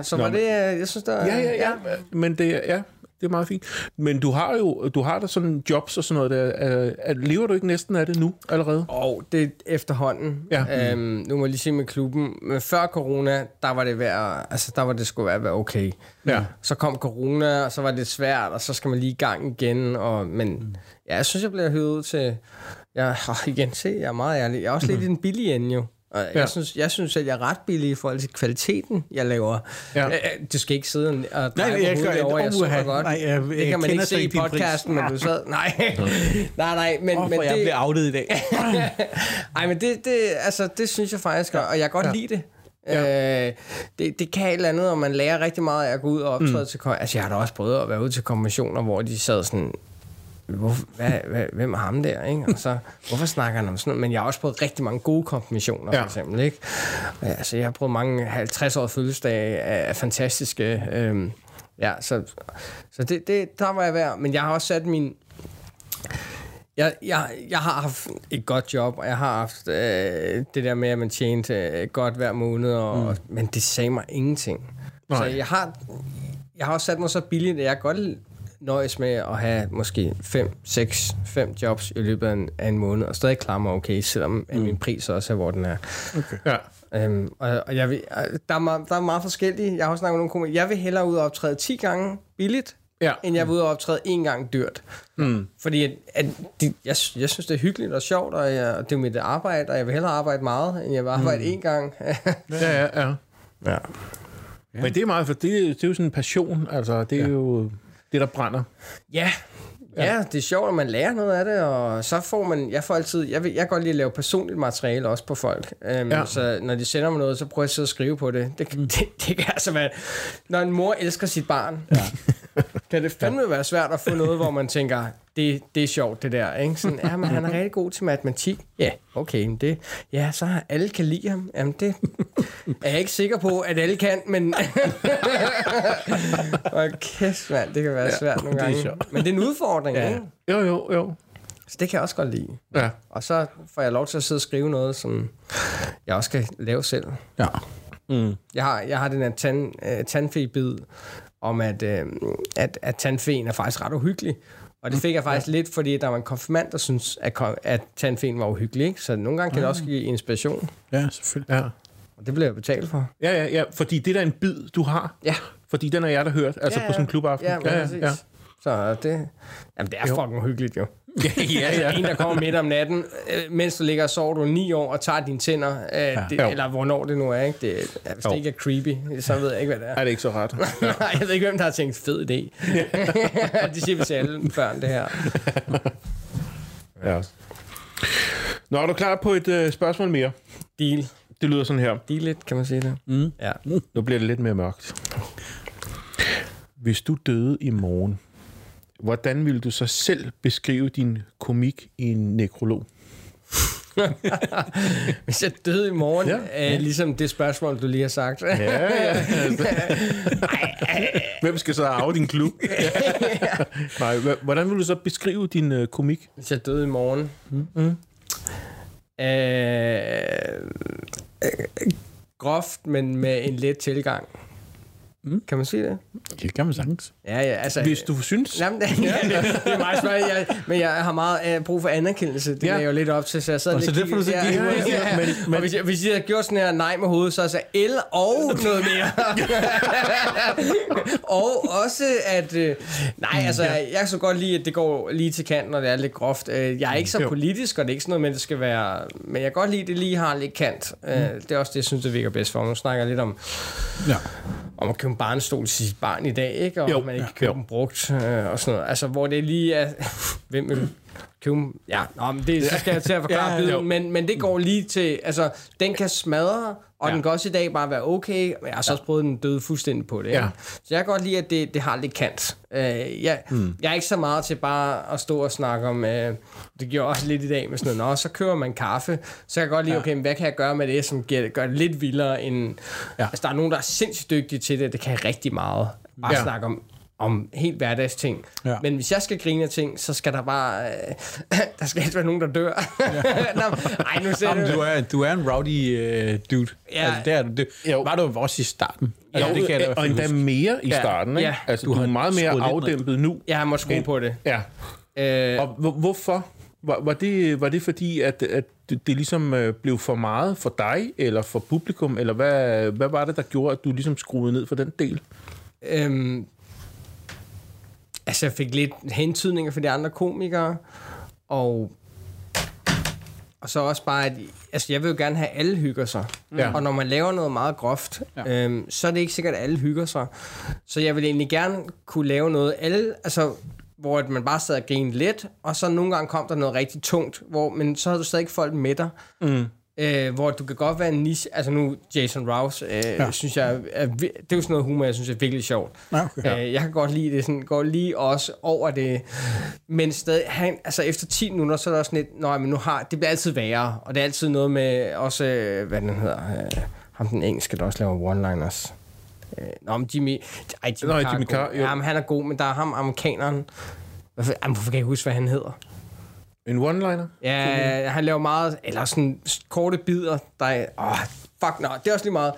så Nå, var det, øh, jeg synes, der Ja, ja, ja. Men det, ja, det er meget fint. Men du har jo du har da sådan jobs og sådan noget der. Øh, er- Lever du ikke næsten af det nu allerede? Og det er efterhånden. Ja. Øhm, nu må jeg lige sige med klubben. Men før corona, der var det værd, altså der var det skulle være, være okay. Ja. Så kom corona, og så var det svært, og så skal man lige i gang igen. Og, men ja, jeg synes, jeg bliver høvet til... Jeg, oh, <laughs> igen, se, jeg er meget ærlig. Jeg er også lidt i den billige ende jo. Og Ja. jeg, synes, jeg synes, at jeg er ret billig i forhold til kvaliteten, jeg laver. Ja. Øh, øh, Du skal ikke sidde og Nej, dreje jeg på gør hovedet over, jeg er super godt. Nej, jeg- det jeg kan man ikke se i podcasten, men du sad... <laughs> Nej, nej, nej, men, Åh, men hvor jeg det... blev outet i dag. <laughs> Ej, men det, det, altså, det synes jeg faktisk, og jeg kan godt ja. lide det. Ja. Øh, det. Det kan et eller andet, og man lærer rigtig meget af at gå ud og optræde mm. til... Altså, jeg har da også prøvet at være ude til konventioner, hvor de sad sådan... Hvor, hvad, hvad, hvem er ham der, ikke? Og så, hvorfor snakker han om sådan noget? Men jeg har også prøvet rigtig mange gode konfirmationer, Ja. for eksempel, ikke? Altså, jeg har prøvet mange 50-års fødselsdage af, fantastiske... Øhm, ja, så, så det, det, der var jeg værd. Men jeg har også sat min... Jeg, jeg, jeg har haft et godt job, og jeg har haft øh, det der med, at man tjente øh, godt hver måned, og, mm. men det sagde mig ingenting. Nej. Så jeg har, jeg har også sat mig så billigt, at jeg godt nøjes med at have måske 5, 6, 5 jobs i løbet af en, af en måned, og stadig klare mig okay, selvom mm. min pris også er, hvor den er. Ja. Øhm, og, og jeg vil, der, er meget, der er meget forskellige. Jeg har også snakket med nogle komikere. Jeg vil hellere ud og optræde 10 gange billigt, Ja. end jeg vil ud og optræde en gang dyrt. Mm. Fordi at, at de, jeg, jeg synes, det er hyggeligt og sjovt, og, jeg, og det er mit arbejde, og jeg vil hellere arbejde meget, end jeg vil arbejde mm. en gang. Ja, ja, ja. ja. Men det er meget, for det, det er jo sådan en passion. Altså, det er ja. jo det, der brænder. Ja, ja, det er sjovt, at man lærer noget af det, og så får man, jeg får altid, jeg, vil, jeg kan godt lide at lave personligt materiale også på folk. Um, Ja. ja. Så når de sender mig noget, så prøver jeg at sidde og skrive på det. Det, <laughs> det, det kan altså være, når en mor elsker sit barn, ja. Kan det fandme være svært at få noget, hvor man tænker, det, det er sjovt det der, ikke? Sådan, ja, men han er rigtig god til matematik. Ja, okay, men det, ja, så har alle kan lide ham. Jamen, det er jeg ikke sikker på, at alle kan, men... <laughs> Hold kæft, mand, det kan være svært nogle det gange. sjovt. Men det er en udfordring, Ja. ikke? Jo, jo, jo. Så det kan jeg også godt lide. Ja. Og så får jeg lov til at sidde og skrive noget, som jeg også skal lave selv. Ja. Mm. Jeg har, jeg har den her tand, øh, tandfebid om, at, øh, at, at tandfen er faktisk ret uhyggelig. Og det fik jeg faktisk ja. lidt, fordi der var en konfirmand, der synes, at, at tandfen var uhyggelig. Ikke? Så nogle gange kan det også give inspiration. Ja, selvfølgelig. Ja. Og det bliver jeg betalt for. Ja, ja, ja, fordi det er da en bid, du har. Ja. Fordi den er jeg, der hørt, altså Ja, på sådan en klubaften. Ja, ja, ja, ja, ja. Så det, jamen det er Jo. fucking hyggeligt jo. <laughs> ja, ja, ja. En, der kommer midt om natten, øh, mens du ligger og sover du ni år og tager dine tænder, øh, det, Jo. eller hvornår det nu er, ikke? Det, ja, hvis Jo. det ikke er creepy, så ved jeg ikke, hvad det er. Er det ikke så ret? <laughs> Nej, jeg ved ikke, hvem der har tænkt, fed idé. <laughs> de siger vi til alle børn, det her. Ja. Nå, er du klar på et øh, spørgsmål mere? Deal. Det lyder sådan her. De lidt, kan man sige det. Mm. Ja. Nu bliver det lidt mere mørkt. Hvis du døde i morgen, hvordan ville du så selv beskrive din komik i en nekrolog? <laughs> Hvis jeg døde i morgen, Ja. ja. øh, ligesom det spørgsmål, du lige har sagt. Ja, ja. Altså. <laughs> Hvem skal så arve din klub? <laughs> Nej, hvordan vil du så beskrive din øh, komik? Hvis jeg døde i morgen. Mm. Øh, øh, groft, men med en let tilgang. Mm. Kan man sige det? Det kan man sagtens. Ja, ja, altså... Hvis du synes... Jamen, det, <laughs> ja, det er meget svært, jeg, men jeg har meget uh, brug for anerkendelse. Det Ja. ja. er jeg jo lidt op til, så jeg sad Og lidt så det får du så ja, ja, <laughs> ja, ja. Men- Men, og hvis jeg, hvis jeg havde gjort sådan her nej med hovedet, så havde jeg sagt L og noget mere. <laughs> og også at... Øh, nej, altså, jeg kan så godt lide, at det går lige til kanten, når det er lidt groft. Øh, jeg er ikke så politisk, og det er ikke sådan noget at det skal være... Men jeg kan godt lide, at det lige har lidt kant. Øh, det er også det, jeg synes, det virker bedst for. Nu snakker jeg lidt om Ja. om at en barnestol til sit barn i dag, ikke? Og Jo, man ikke kan købe jo. den brugt øh, og sådan noget. Altså, hvor det lige er... <laughs> Hvem vil købe dem? Ja, nå, men det, så skal jeg til at forklare Ja, biden, men, men det går lige til... Altså, den kan smadre, og Ja. ja. den kan også i dag bare være okay, men jeg har så også prøvet den døde fuldstændig på det. Ja. Ja. Så jeg kan godt lide, at det, det har lidt kant. Øh, jeg, mm. jeg er ikke så meget til bare at stå og snakke om... Øh, det gjorde også lidt i dag med sådan noget. Nå, så kører man kaffe. Så jeg kan godt lide, okay, men hvad kan jeg gøre med det, som gør, gør det lidt vildere end... Ja. Ja. Altså, der er nogen, der er sindssygt dygtige til det. Det kan rigtig meget. Bare Ja. ja. snakke om om helt hverdagsting. Ja. Ja. Men hvis jeg skal grine af ting, så skal der bare... Øh, <clears throat> der skal ikke være nogen, der dør. <laughs> Nå, ej, nu ser Jamen, du... er, du er en rowdy uh, dude. Ja. Altså, det er du. Det, Jo. var du jo også i starten. Jo, Altså, det kan jeg da hvert og endda huske. mere i Ja. starten, ikke? Ja. Altså, Du du, har er meget mere afdæmpet nu. Jeg har måttet skrue på det. Ja. Øh, Og hvor- hvorfor? Var, var, det, var det fordi, at, at det, det ligesom øh, blev for meget for dig, eller for publikum, eller hvad, hvad var det, der gjorde, at du ligesom skruede ned for den del? Øhm, altså, jeg fik lidt hentydninger for de andre komikere, og, og så også bare, at altså, jeg vil jo gerne have, at alle hygger sig. Ja. Og når man laver noget meget groft, ja. øhm, så er det ikke sikkert, at alle hygger sig. Så jeg vil egentlig gerne kunne lave noget, alle, altså, hvor man bare sad og grinede lidt, og så nogle gange kom der noget rigtig tungt, hvor, men så havde du stadig folk med dig. Mm. Øh, hvor du kan godt være en niche, altså nu Jason Rouse, øh, ja. synes jeg, er, det er jo sådan noget humor, jeg synes er virkelig sjovt. Ja, okay. Øh, jeg kan godt lide det, sådan, går lige også over det, men stadig, han, altså efter 10 minutter, så er der også lidt, nej, men nu har, det bliver altid værre, og det er altid noget med, også, øh, hvad den hedder, øh, ham den engelske, der også laver one-liners. Øh, nå, men Jimmy, ej, Jimmy, Nå, Carr Jimmy. Carr, jo. ja, men han er god, men der er ham, amerikaneren, hvorfor, jamen, hvorfor kan jeg huske, hvad han hedder? En one-liner? Ja, han laver meget, eller sådan korte bidder, der er, åh, fuck, nå, det er også lige meget.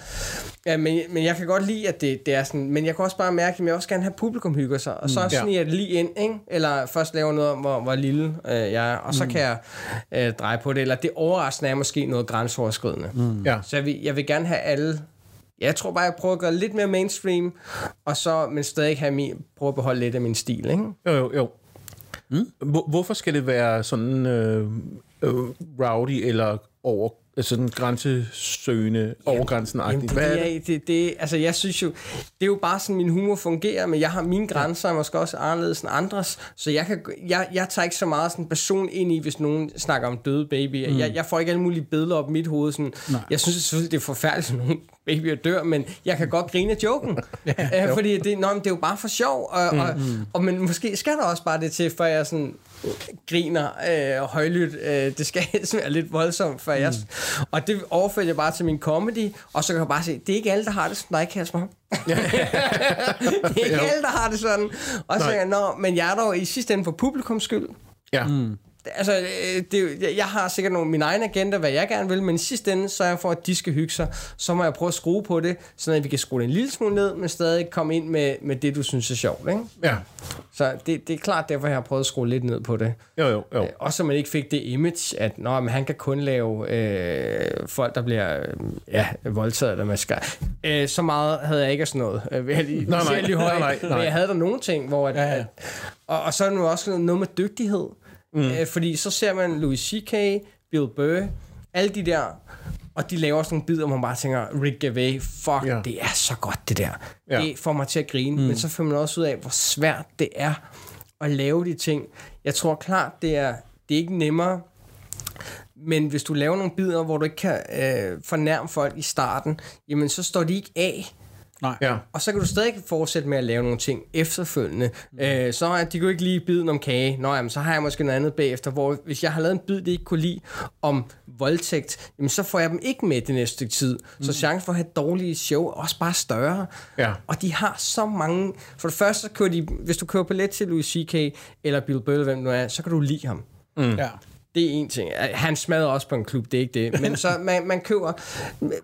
Ja, men, men jeg kan godt lide, at det, det er sådan, men jeg kan også bare mærke, at jeg også gerne have, publikum hygger sig, og så mm, ja. sniger jeg det lige ind, ikke? eller først laver noget om, hvor, hvor lille øh, jeg er, og så kan jeg øh, dreje på det, eller det overraskende er måske noget grænseoverskridende. Mm. Ja. Så jeg vil, jeg vil gerne have alle jeg tror bare, jeg prøver at gøre lidt mere mainstream, og så, men stadig have min, prøve at beholde lidt af min stil, ikke? Jo, jo, jo. Mm. Hvor, hvorfor skal det være sådan øh, øh, rowdy eller over, sådan grænsesøgende, over grænsen Jamen, agtigt Hvad er det? det, det, det, altså jeg synes jo, det er jo bare sådan, min humor fungerer, men jeg har mine grænser, er måske også anderledes end andres, så jeg, kan, jeg, jeg tager ikke så meget sådan person ind i, hvis nogen snakker om døde babyer. Mm. Jeg, jeg får ikke alle mulige billeder op i mit hoved. Sådan, jeg synes selvfølgelig, det er forfærdeligt, at nogle babyer dør, men jeg kan godt grine af joken. <laughs> ja, øh, fordi det, nå, det er jo bare for sjov, og, mm. og, og, men måske skal der også bare det til, for jeg sådan griner øh, højlydt. Øh, det skal helst <laughs> være lidt voldsomt, for jeg... Og det overfører jeg bare til min comedy, og så kan jeg bare se, det er ikke alle, der har det som dig, Kasper. <laughs> det er ikke alle, der har det sådan. Og så Nej. tænker jeg, Nå, men jeg er dog i sidste ende for publikums skyld. Ja. Mm. Altså, øh, det, jo- jeg- har sikkert nogle, min egen agenda, hvad jeg gerne vil, men i sidste ende, så er jeg for, at de skal hygge sig. Så må jeg prøve at skrue på det, så vi kan skrue det en lille smule ned, men stadig komme ind med, med det, du synes er sjovt. Ikke? ja. Så det, det er klart derfor, jeg har prøvet at skrue lidt ned på det. Jo, jo, jo. Øh, Også så man ikke fik det image, at nå, men han kan kun lave øh, folk, der bliver øh, ja, voldtaget eller maskeret. Øh, så meget havde jeg ikke af sådan noget. Øh, jeg lige, Nej, nej. lige højt. Nej, nej, nej. Men jeg havde der nogle ting, hvor... At, Ja, ja. At, og, og så er det nu også noget med dygtighed. Mm. Øh, fordi så ser man Louis C.K., Bill Burr, alle de der... Og de laver sådan nogle bidder, hvor man bare tænker, Rick Gervais, fuck, Ja. det er så godt det der. Ja. Det får mig til at grine. Mm. Men så finder man også ud af, hvor svært det er at lave de ting. Jeg tror klart, det er, det er ikke nemmere Men hvis du laver nogle bidder, hvor du ikke kan øh, fornærme folk i starten, jamen så står de ikke af. Nej. Ja. Og så kan du stadig fortsætte med at lave nogle ting efterfølgende. Mm. Øh, så er de kunne ikke lige biden om kage. Nå, jamen, så har jeg måske noget andet bagefter, hvor hvis jeg har lavet en bid, de ikke kunne lide om voldtægt, jamen, så får jeg dem ikke med det næste stykke tid. Mm. Så chancen for at have et dårligt show er også bare større. Ja. Og de har så mange... For det første, så kører de, hvis du kører billet til Louis C.K. eller Bill Burr, hvem du er, så kan du lide ham. Mm. Ja. Det er en ting. Han smadrer også på en klub, det er ikke det. Men så man, man køber,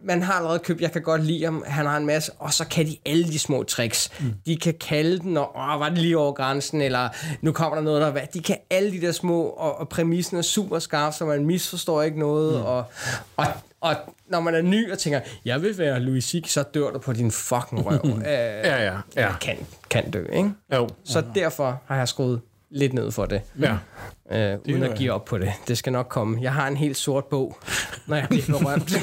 man har allerede købt, jeg kan godt lide ham, han har en masse, og så kan de alle de små tricks. Mm. De kan kalde den, og åh, var det lige over grænsen, eller nu kommer der noget, der hvad. De kan alle de der små, og, og præmissen er super skarp, så man misforstår ikke noget, mm. og, og og når man er ny og tænker, jeg vil være Louis C.K., så dør du på din fucking røv. <laughs> øh, Ja, ja, ja. Kan, kan dø, ikke? Jo. Så derfor har jeg skruet lidt ned for det. Ja. Øh, uden at give op på det. Det skal nok komme. Jeg har en helt sort bog, når jeg bliver berømt. <laughs>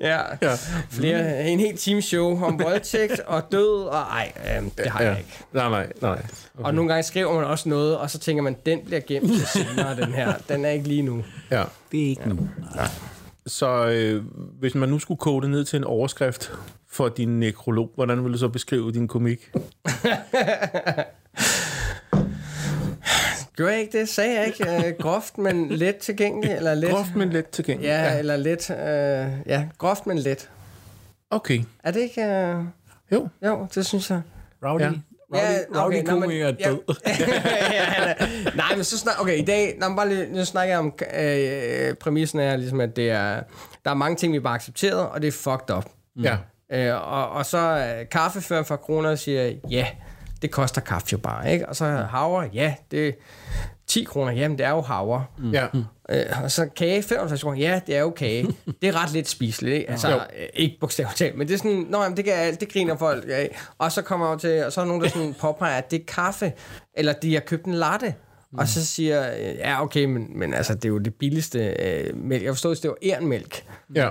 ja. Ja. Flere, en helt time show om voldtægt og død, og ej, øh, det har ja. jeg ikke. Nej, nej, nej. Okay. Og nogle gange skriver man også noget, og så tænker man, den bliver gemt til senere, den her. Den er ikke lige nu. Ja. Det er ikke ja. nu. Nej. Så øh, hvis man nu skulle kode det ned til en overskrift for din nekrolog, hvordan ville du så beskrive din komik? <laughs> Gjorde jeg ikke det? Sagde jeg ikke? Øh, <laughs> groft, men let tilgængelig? Eller let? Groft, men let tilgængelig. Ja, ja, eller let. Øh, ja, groft, men let. Okay. Er det ikke... Øh... Jo. Jo, det synes jeg. Rowdy. Ja. Rowdy, Ja, Rowdy okay, komiker er død. <laughs> ja, Nej, men så snak, okay, i dag, nå, men bare lige, nu snakker jeg om, øh, præmissen er ligesom, at det er, der er mange ting, vi bare accepteret, og det er fucked up. Ja. Øh, og, og så øh, kaffeføren fra kroner siger, ja, det koster kaffe jo bare, ikke? Og så havre, ja, det er 10 kroner, jamen det er jo havre. Mm. Ja. Øh, og så kage, 55 kroner, ja, det er jo kage. <laughs> Det er ret lidt spiseligt, ikke? Altså, Jo. øh, ikke bogstaveligt talt, men det er sådan, nå, jamen, det, kan, det griner folk af. Og så kommer jeg til, og så er der nogen, der sådan <laughs> påpeger, at det er kaffe, eller de har købt en latte. Mm. Og så siger jeg, ja, okay, men, men altså, det er jo det billigste øh, mælk. Jeg forstod, at det var ærenmælk. Ja.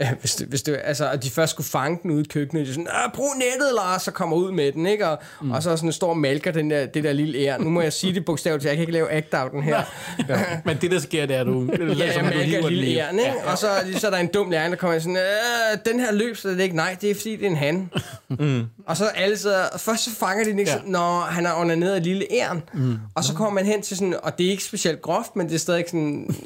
Ja, hvis det, hvis det, altså, at de først skulle fange den ude i køkkenet, de sådan, "Ah, brug nettet, Lars, så kommer ud med den, ikke? Og, mm. og så sådan står og malker den der, det der lille ære. Nu må jeg sige det bogstaveligt, jeg kan ikke lave act-outen her. <laughs> Ja. Men det, der sker, det er, <laughs> du... Ja, jeg malker lille æren, ikke? Og så, så er der en dum lærling, der kommer sådan, øh, den her løb, så er det ikke, nej, det er fordi, det er en han. <laughs> Mm. Og så alle sidder, og først så fanger de den ikke, Ja. ja. når han er onaneret af lille æren. Mm. Og så kommer man hen til sådan, og det er ikke specielt groft, men det er stadig sådan,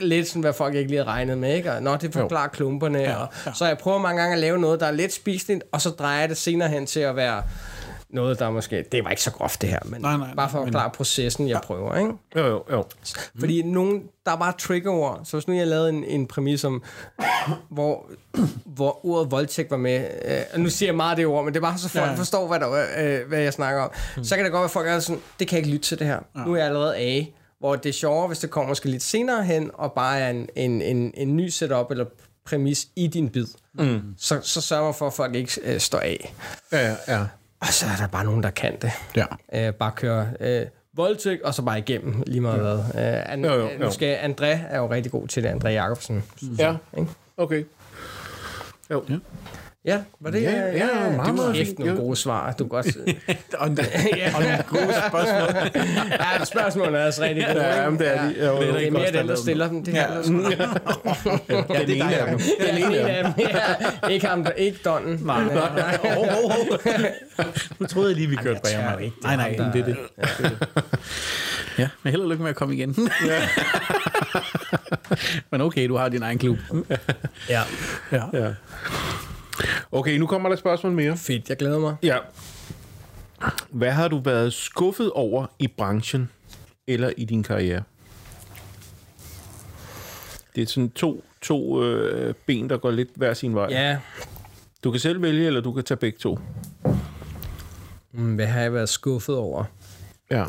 lidt sådan, hvad folk ikke lige havde regnet med, ikke? Og, Nå, det forklarer klumperne. Ja, og, ja. Så jeg prøver mange gange at lave noget, der er lidt spiseligt, og så drejer jeg det senere hen til at være noget, der måske... Det var ikke så groft, det her, men Nej, nej, bare for at men- forklare processen, jeg prøver, ikke? Jo, jo, jo. Fordi nogen, der er bare triggerord. Så hvis nu jeg lavede en, en præmis om, hvor, hvor ordet voldtægt var med, øh, og nu siger jeg meget det ord, men det er bare så folk Ja. ja. forstår, hvad, der, øh, hvad jeg snakker om. Mm. Så kan det godt være, at folk er sådan, det kan jeg ikke lytte til det her. Ja. Nu er jeg allerede af. Hvor det er sjovere, hvis det kommer måske lidt senere hen, og bare er en, en, en, en ny setup eller præmis i din bid. Mm. Så, så sørger for, at folk ikke øh, står af. Ja, ja, ja. Og så er der bare nogen, der kan det Ja. øh, bare køre øh, voldtægt, og så bare igennem lige meget hvad. Øh, an, Jo, jo, øh, jo. André er jo rigtig god til det, André Jacobsen. Ja, Ikke? okay. Jo. Ja. Ja, var det? Ja, ja, meget, det var meget kæft fint. nogle gode svar. Du kan godt... <laughs> Og, <laughs> og nogle gode spørgsmål. <laughs> ja, spørgsmålene er altså rigtig gode. Ja, ikke? men det er de. Jo. Det er, det er mere den, der stiller dem. Det her, Ja. ja. Ja, det er en af dem. Det er en af dem. Ja, ikke ham, der, ikke Donnen. Nej, øh, nej. Oh, oh, oh. Nu troede jeg lige, vi kørte ikke. Det Nej, er nej, ham, det er det. det, er det. Ja, men held og lykke med at komme igen. Men okay, du har din egen klub. Ja. Ja. Ja. Okay, nu kommer der et spørgsmål mere. Fedt, jeg glæder mig. Ja. Hvad har du været skuffet over i branchen eller i din karriere? Det er sådan to, to øh, ben, der går lidt hver sin vej. Ja, Du kan selv vælge, eller du kan tage begge to. Mm, hvad har jeg været skuffet over? Ja.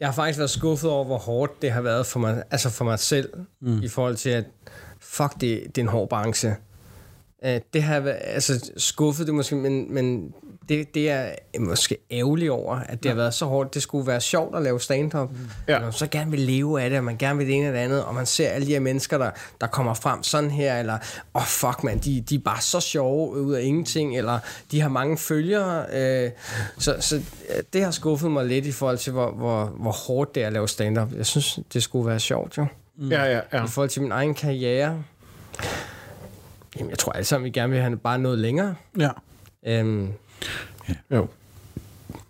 Jeg har faktisk været skuffet over, hvor hårdt det har været for mig, altså for mig selv, mm. i forhold til, at fuck, det, det er en hård branche. Det har jeg altså skuffet, det måske, men, men det, det er måske ærgerligt over, at det ja. har været så hårdt. Det skulle være sjovt at lave stand-up. Mm. Ja. Man så gerne vil leve af det, og man gerne vil det ene eller det andet, og man ser alle de her mennesker, der, der kommer frem sådan her, eller, åh oh, fuck man, de, de er bare så sjove ud af ingenting, eller de har mange følgere. Øh, så, så det har skuffet mig lidt i forhold til, hvor, hvor, hvor hårdt det er at lave stand-up. Jeg synes, det skulle være sjovt, jo. Ja, ja, ja. I forhold til min egen karriere. Jamen, jeg tror alle sammen, vi gerne vil have bare noget længere. Ja. Øhm, Jo.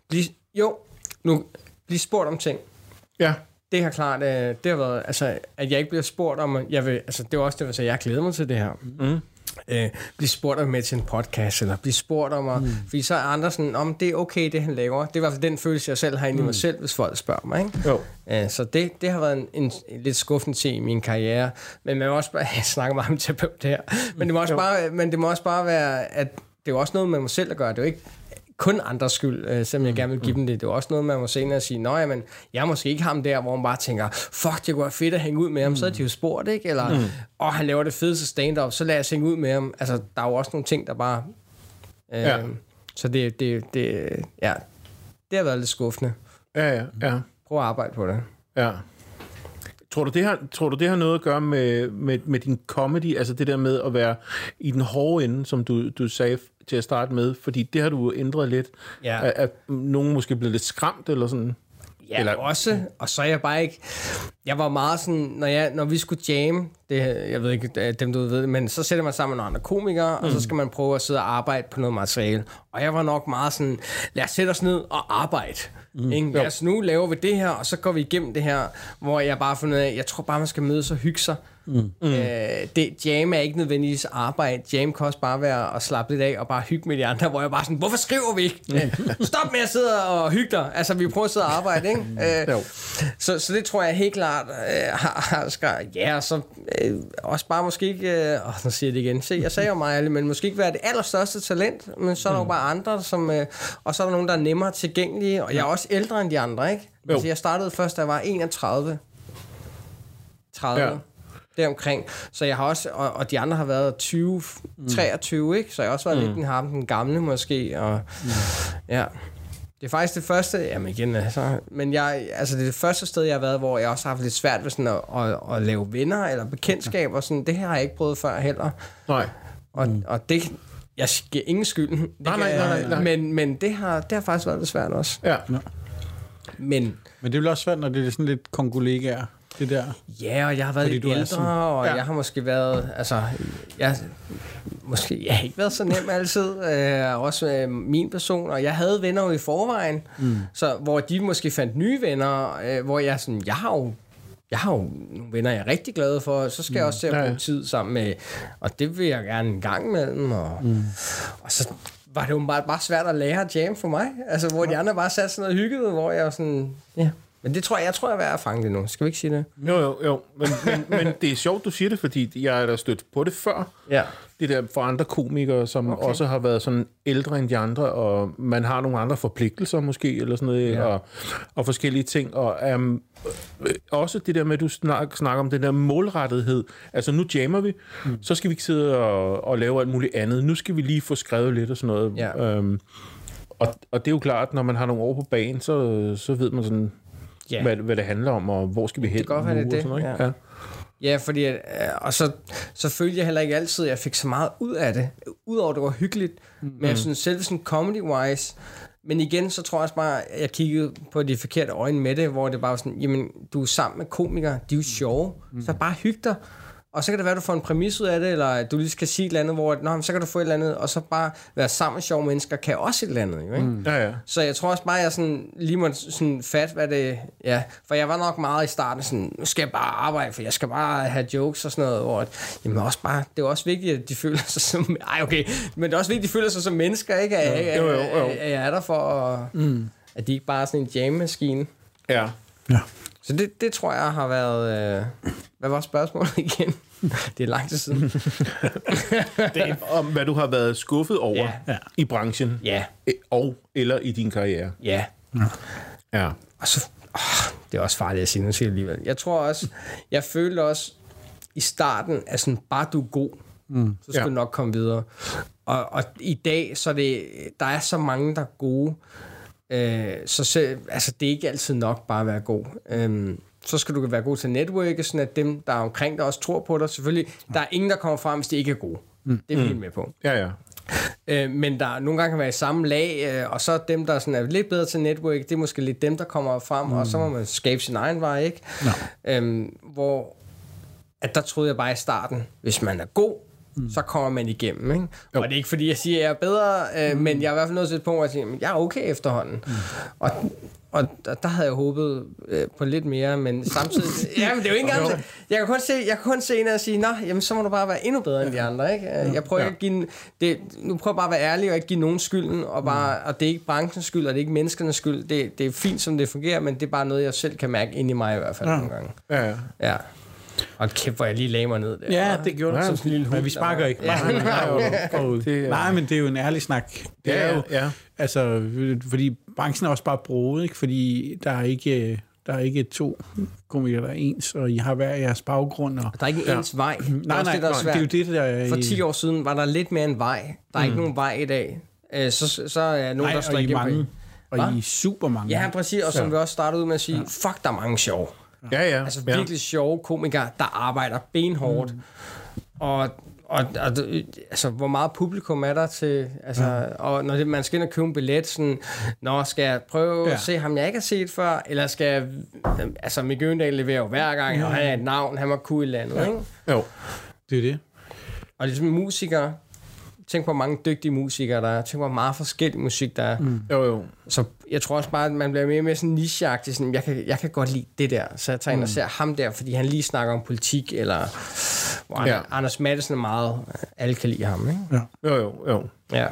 blive, jo, nu blive spurgt om ting. Ja. Det har klart, øh, det har været, altså, at jeg ikke bliver spurgt om, jeg vil, altså, det var også det, at jeg glæder mig til det her. Mm. Øh, blive spurgt om med til en podcast, eller blive spurgt om, at, mm. fordi så er andre sådan, om det er okay, det han laver. Det er i hvert fald den følelse, jeg selv har inde i mig selv, hvis folk spørger mig. Ikke? Jo. Øh, så det, det har været en, en, en lidt skuffende til i min karriere. Men man må også bare, <laughs> jeg snakker meget om terapeut her, men det må også bare, men det må også bare være, at det er jo også noget med mig selv at gøre. Det er jo ikke kun andres skyld, øh, selvom jeg gerne vil give dem det. Det er også noget, man må senere sige, nå jamen, jeg er måske ikke ham der, hvor man bare tænker, fuck, det kunne være fedt at hænge ud med ham, så er de jo spurgt, ikke? Eller, åh, oh, han laver det fedeste stand-up, så lad os hænge ud med ham. Altså, der er jo også nogle ting, der bare... Øh, Ja. Så det, det, det, ja, det har været lidt skuffende. Ja, ja, ja. Prøv at arbejde på det. Ja. Tror du, det har, tror du, det har noget at gøre med, med, med din comedy? Altså det der med at være i den hårde ende, som du, du sagde til at starte med? Fordi det har du ændret lidt. Ja. At, at nogen måske blevet lidt skræmt eller sådan? Ja, Eller... også. Og så er jeg bare ikke... Jeg var meget sådan, når, jeg, når vi skulle jamme, det, jeg ved ikke, øh, dem du ved men så sætter man sammen med nogle andre komikere, mm. og så skal man prøve at sidde og arbejde på noget materiale. Og jeg var nok meget sådan, lad os sætte os ned og arbejde. Mm. Ikke? Lad os nu laver vi det her, og så går vi igennem det her, hvor jeg bare fundet af, jeg tror bare, man skal mødes og hygge sig. Mm. Øh, det, jam er ikke nødvendigvis arbejde. Jam kan også bare være at slappe lidt af og bare hygge med de andre, hvor jeg bare sådan, hvorfor skriver vi ikke? Øh, <laughs> Stop med at sidde og hygge dig. Altså, vi prøver at sidde og arbejde, ikke? Øh, så, så det tror jeg helt klart øh, har, har ja, så øh, også bare måske ikke, øh, åh, nu siger jeg det igen, se, jeg sagde jo mig, men måske ikke være det allerstørste talent, men så er der jo bare andre, som, øh, og så er der nogen, der er nemmere tilgængelige, og jeg er også ældre end de andre, ikke? Jo. Altså, jeg startede først, da jeg var 31. 30. Ja. Deromkring. Så jeg har også, og, og de andre har været 20, 23, ikke? Så jeg har også været mm. lidt den ham, den gamle måske, og mm. ja. Det er faktisk det første, jamen igen, altså, men jeg, altså det er det første sted, jeg har været, hvor jeg også har haft lidt svært ved sådan at, at, at lave venner eller bekendtskaber, sådan, det her har jeg ikke prøvet før heller. Nej. Og, mm. og det, jeg giver ingen skyld. Det Nej, nej, kan nej, nej, nej. Men, men det, har, det har faktisk været lidt svært også. Ja. Men Men det er vel også svært, når det er sådan lidt kongolegaer, det der. Ja, og jeg har været Fordi lidt ældre, sådan- og Ja. jeg har måske været, altså, jeg, måske, jeg har ikke været så nem altid, øh, også øh, min person, og jeg havde venner jo i forvejen, mm. så hvor de måske fandt nye venner, øh, hvor jeg sådan, jeg har jo jeg har jo nogle venner, jeg er rigtig glad for, så skal jeg også til at Ja, bruge ja. tid sammen med, og det vil jeg gerne en gang imellem, og, mm. og så var det jo bare, bare svært at lære at jam for mig, altså hvor de andre bare satte sådan noget hygget, hvor jeg var sådan, ja, men det tror jeg, jeg tror, jeg er ved at fange det nu. Skal vi ikke sige det? Jo, jo, jo. Men, men, men det er sjovt, du siger det, fordi jeg er da stødt på det før. Ja. Det der for andre komikere, som okay. Også har været sådan ældre end de andre, og man har nogle andre forpligtelser måske, eller sådan noget. Ja. og, og forskellige ting. Og um, også det der med, at du snak, snakker om den der målrettethed. Altså, nu jammer vi, mm. så skal vi ikke sidde og, og lave alt muligt andet. Nu skal vi lige få skrevet lidt og sådan noget. Ja. Um, og, og det er jo klart, når man har nogle år på banen, så, så ved man sådan, Ja. hvad, hvad det handler om, og hvor skal vi hen kan godt være, nu, det og sådan noget, det, ikke? Ja. Ja, fordi, øh, og så, så følte jeg heller ikke altid, at jeg fik så meget ud af det. Udover at det var hyggeligt. Mm. Men jeg synes selv sådan comedy-wise, men igen, så tror jeg også bare, at jeg kiggede på de forkerte øjne med det, hvor det bare var sådan, jamen, du er sammen med komikere, de er jo sjove, mm. så bare hyg dig. Og så kan det være, at du får en præmis ud af det, eller at du lige skal sige et eller andet, hvor Nå, så kan du få et eller andet, og så bare være sammen med sjove mennesker, kan også et eller andet, jo, ikke? Mm. Ja, ja. Så jeg tror også bare, jeg sådan, lige må sådan fat, hvad det... Ja, for jeg var nok meget i starten sådan, nu skal jeg bare arbejde, for jeg skal bare have jokes og sådan noget. Hvor, at, jamen også bare, det er også vigtigt, at de føler sig som... <laughs> Ej, okay. Men det er også vigtigt, at de føler sig som mennesker, ikke? At, at, Jo, jo, jo. at, at jeg er der for, at, mm. at de ikke bare er sådan en jam-maskine. ja. Ja. Så det, det tror jeg har været... Øh, hvad var spørgsmålet <laughs> igen? det er lang tid siden. Det, om hvad du har været skuffet over Ja. Ja. i branchen, ja, eh, og eller i din karriere. ja. Ja. Og så, åh, det er også farligt at sige, nu siger jeg alligevel. Jeg tror også, jeg følte også i starten, at sådan, bare du er god, mm. så skal ja. du nok komme videre. og, og i dag, så er det, der er så mange, der er gode, øh, så altså, det er ikke altid nok bare at være god. Øh, så skal du være god til network, sådan at dem, der er omkring dig, også tror på dig. Selvfølgelig, der er ingen, der kommer frem, hvis de ikke er gode. Mm. Det er vi helt med på. Ja, ja. Øh, men der nogle gange kan være i samme lag, øh, og så dem, der sådan er lidt bedre til network, det er måske lidt dem, der kommer frem, mm. og så må man skabe sin egen vej, ikke? Nå. Øhm, hvor at der troede jeg bare i starten, hvis man er god, mm. så kommer man igennem. Ikke? Og det er ikke fordi, jeg siger, at jeg er bedre, øh, mm. men jeg er i hvert fald nødt til et punkt, hvor jeg siger, at jeg er okay efterhånden. Mm. Og, og der, der havde jeg håbet øh, på lidt mere, men samtidig... <laughs> ja, men det er jo ikke engang... Jeg kan kun se, jeg kan kun se en og sige, nå, jamen, så må du bare være endnu bedre end de andre, ikke? Jeg prøver ikke at give... Det, nu prøver bare at være ærlig og ikke give nogen skylden, og, bare, og det er ikke branchens skyld, og det er ikke menneskernes skyld. Det, det er fint, som det fungerer, men det er bare noget, jeg selv kan mærke ind i mig i hvert fald ja. nogle gange. ja, ja. Ja. Og kæft, hvor jeg lige lagde mig ned der. Ja, det gjorde Ja, du. som sådan en lille hund, Men vi sparker ikke. Ja. Nej, nej, nej, <laughs> Det nej, men det er jo en ærlig snak. Det Ja, er jo, ja. altså, fordi branchen er også bare broet, ikke? Fordi der er ikke, der er ikke to komikere, der er ens, og I har hver jeres baggrund. Og, Der er ikke en ens vej. Det er nej, nej, det, der er nej, svært. det er jo det, der er For i- 10 år siden var der lidt mere en vej. Der er mm. ikke nogen vej i dag. Øh, Så, så er nogen, nej, der og står I igennem. mange. Og? I er super mange. Ja, præcis. Og som vi også startede ud med at sige, fuck, der er mange sjove. Ja, ja. Altså ja. virkelig sjove komikere, der arbejder benhårdt. Mm. Og, og, og altså, hvor meget publikum er der til... Altså, ja. Og når det, man skal ind og købe en billet, sådan... Nå, skal jeg prøve ja. Ja. at se ham, jeg ikke har set før? Eller skal jeg... Altså, Mikke Øgendal leverer jo hver gang, og han er et navn, han var cool i landet, ja. ikke? Jo. Det er det. Og ligesom musikere, tænk på hvor mange dygtige musikere der er, tænk på hvor meget forskellig musik der er. Mm. Jo, jo. Så jeg tror også bare, at man bliver mere og mere sådan nicheagtig, sådan, jeg kan, jeg kan godt lide det der, så jeg tager ind og ser ham der, fordi han lige snakker om politik, eller hvor ja. Anders Madsen er meget, alle kan lide ham, ikke? Ja. Jo, jo, jo. Ja.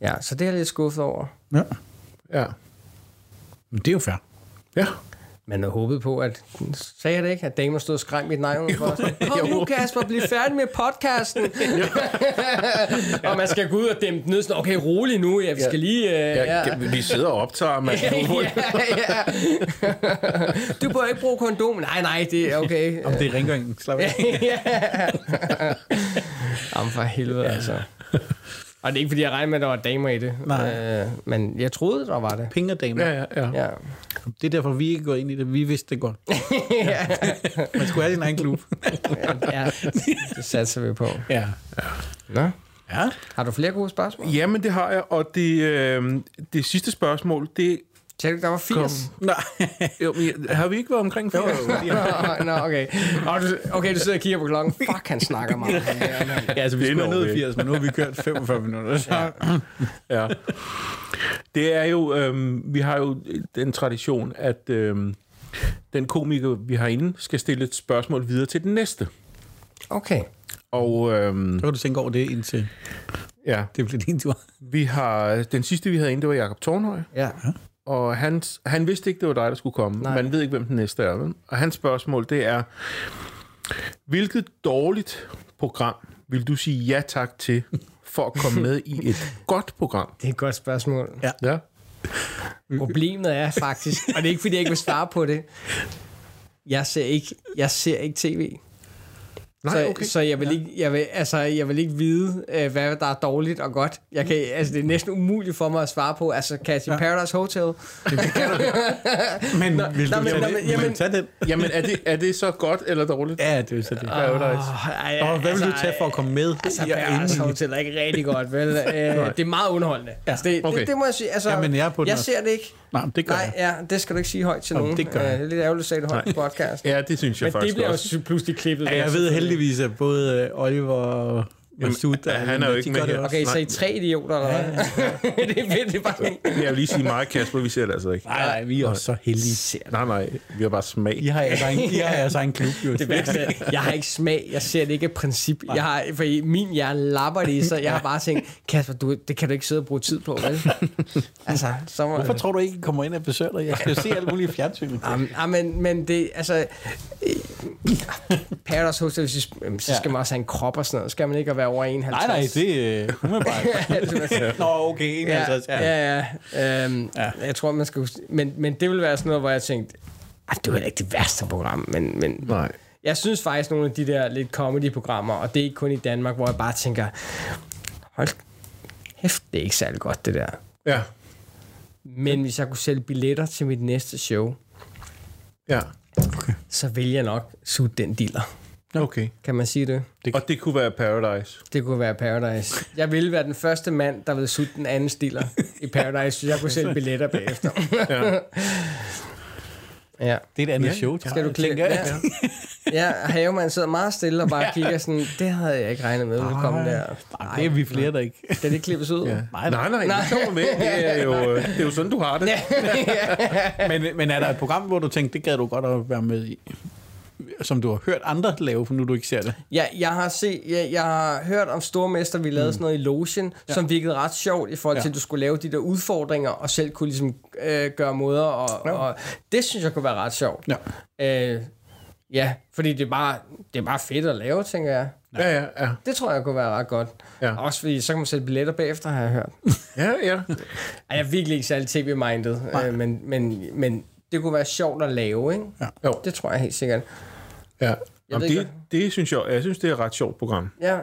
Ja, så det er jeg lidt skuffet over. ja. Ja. Men det er jo fair. Ja. Men jeg håbede på, at... Sagde jeg det ikke? At damer stod og skræm mit navn <laughs> for os. Kom nu, Kasper, bliv færdig med podcasten. <laughs> og man skal gå ud og dæmpe den ned. Sådan, okay, rolig nu. Ja, vi skal lige... Uh, ja. ja. Vi sidder og optager, mand. <laughs> ja, ja. Du bør ikke bruge kondom. Nej, nej, det er okay. Om det er rengøringen. Slap af. Jamen for helvede, ja. altså. Og det er ikke, fordi jeg regner med, at der var damer i det. Nej. Øh, men jeg troede, der var det. Penge og damer. Ja, ja, ja. Ja. Det er derfor, vi ikke går ind i det. Vi vidste det godt. <laughs> ja. Man skulle have sin egen klub. ja, det satser vi på. ja. Nå. Ja. Har du flere gode spørgsmål? Jamen, det har jeg, og det, øh, det sidste spørgsmål, det... Tænkte du, der var 80? Nej. <laughs> Jo, men har vi ikke været omkring 80? <laughs> Nå, nå, okay. Og du, okay, du sidder og kigger på klokken. <laughs> Fuck, han snakker meget. Ja, altså, vi skulle have nået vi 80, men nu har vi kørt 45 minutter. Så. Ja. Det er jo, øhm, vi har jo den tradition, at øhm, den komiker, vi har inde, skal stille et spørgsmål videre til den næste. Okay. Og øhm, Så kan du tænke over det, indtil ja, det bliver din tur. vi har, den sidste, vi havde inde, det var Jakob Tornhøj. Ja. Og han, han vidste ikke, det var dig, der skulle komme. Nej. Man ved ikke, hvem den næste er. Vel? Og hans spørgsmål, det er, hvilket dårligt program vil du sige ja tak til, for at komme med i et <laughs> godt program? Det er et godt spørgsmål. Ja. Ja. Problemet er faktisk, og det er ikke, fordi jeg ikke vil svare på det, jeg ser ikke, jeg ser ikke tv. Nej, så, okay. så jeg vil ikke, jeg vil, altså, jeg vil ikke vide, øh, hvad der er dårligt og godt. Jeg kan, altså, det er næsten umuligt for mig at svare på. Altså, kan jeg sige Paradise Hotel? <laughs> Men vil nå, du men- tage det? men- Vil jamen- tage den? Jamen, er det, er det så godt eller dårligt? Ja, det er så det. Oh, ej, Og hvad vil du tage for at komme med? Altså, Ja, Paradise Hotel er ikke rigtig godt, vel? Øh, <laughs> det er meget underholdende. Ja. Altså, det, Okay. det, det, må jeg sige. Altså, Ja, men jeg er på den jeg også. ser det ikke. Nej, det gør Nej, jeg. ja, det skal du ikke sige højt til Jamen, nogen. det gør jeg. Øh, det er lidt ærgerligt at sige det højt på podcast. Ja, det synes jeg Men faktisk det bliver også. pludselig klippet. Ja, jeg ved heldigvis, er både øh, Oliver og Masud, ja, han er jo ikke med her. Okay, så I tre idioter, eller hvad? <laughs> det er fedt, det er bare. <laughs> Jeg vil lige sige mig, Kasper, vi ser det altså ikke. Nej, nej, vi er også så heldige. Nej, nej, vi har bare smag. I har jeres egen, I har jeres egen klub, jo. <laughs> Det er, jeg har ikke smag, jeg ser det ikke af princip. Jeg har, for i min hjerne lapper det sig. Jeg har bare tænkt, Kasper, du, det kan du ikke sidde og bruge tid på, vel? Altså, så må, Hvorfor tror du ikke, I kommer ind og besøger dig? Jeg skal jo se alt muligt i fjernsynet. Jamen, ja, men, men det, altså... Paradise Hotel, jamen, så skal Ja. man også have en krop og sådan noget. Skal man ikke være over 51? Nej, nej, det <laughs> er umiddelbart. Nå, okay, 51, ja, ja. ja. Øhm, ja. Jeg tror, man skal... huske- Men, men det vil være sådan noget, hvor jeg tænkte, "Ej, det var ikke det værste program, men, men Nej. jeg synes faktisk, nogle af de der lidt comedy-programmer, og det er ikke kun i Danmark, hvor jeg bare tænker, hold kæft, det er ikke særlig godt, det der. Ja. Men hvis jeg kunne sælge billetter til mit næste show, Ja. så vil jeg nok sutte den dealer. Okay. Kan man sige det? Og det kunne være Paradise. Det kunne være Paradise. Jeg ville være den første mand, der ville sutte den anden stiller i Paradise, så jeg kunne sælge billetter bagefter. Ja. ja. Det er et andet Ja, show, Skal du jeg, klikke? Ja. ja, Havemann sidder meget stille og bare kigger sådan, det havde jeg ikke regnet med, ville komme der. Nej, det er vi flere, der ikke. Skal det klippes ud? Ja. Nej, Nej, nej, nej. det kommer med. Det er, jo, øh, det er jo sådan, du har det. <laughs> <laughs> men, men er der et program, hvor du tænkte, det gad du godt at være med i? Som du har hørt andre lave, for nu du ikke ser det. Ja, jeg har, set, jeg, jeg har hørt om Stormester, vi lavede mm. sådan noget i Lotion, ja. som virkede ret sjovt i forhold til, Ja. at du skulle lave de der udfordringer, og selv kunne ligesom øh, gøre måder, og, ja. og det synes jeg kunne være ret sjovt. Ja. Øh, ja, fordi det er, bare, det er bare fedt at lave, tænker jeg. Ja, ja, ja. Det tror jeg kunne være ret godt. Ja. Også fordi, så kan man sætte billetter bagefter, har jeg hørt. Ja, ja. <laughs> Ej, jeg er virkelig ikke særlig tv-minded, øh, men, men, men det kunne være sjovt at lave, ikke? Ja. Jo. Det tror jeg helt sikkert. Ja. Jamen, det, det synes jeg, jeg synes, det er et ret sjovt program. Ja,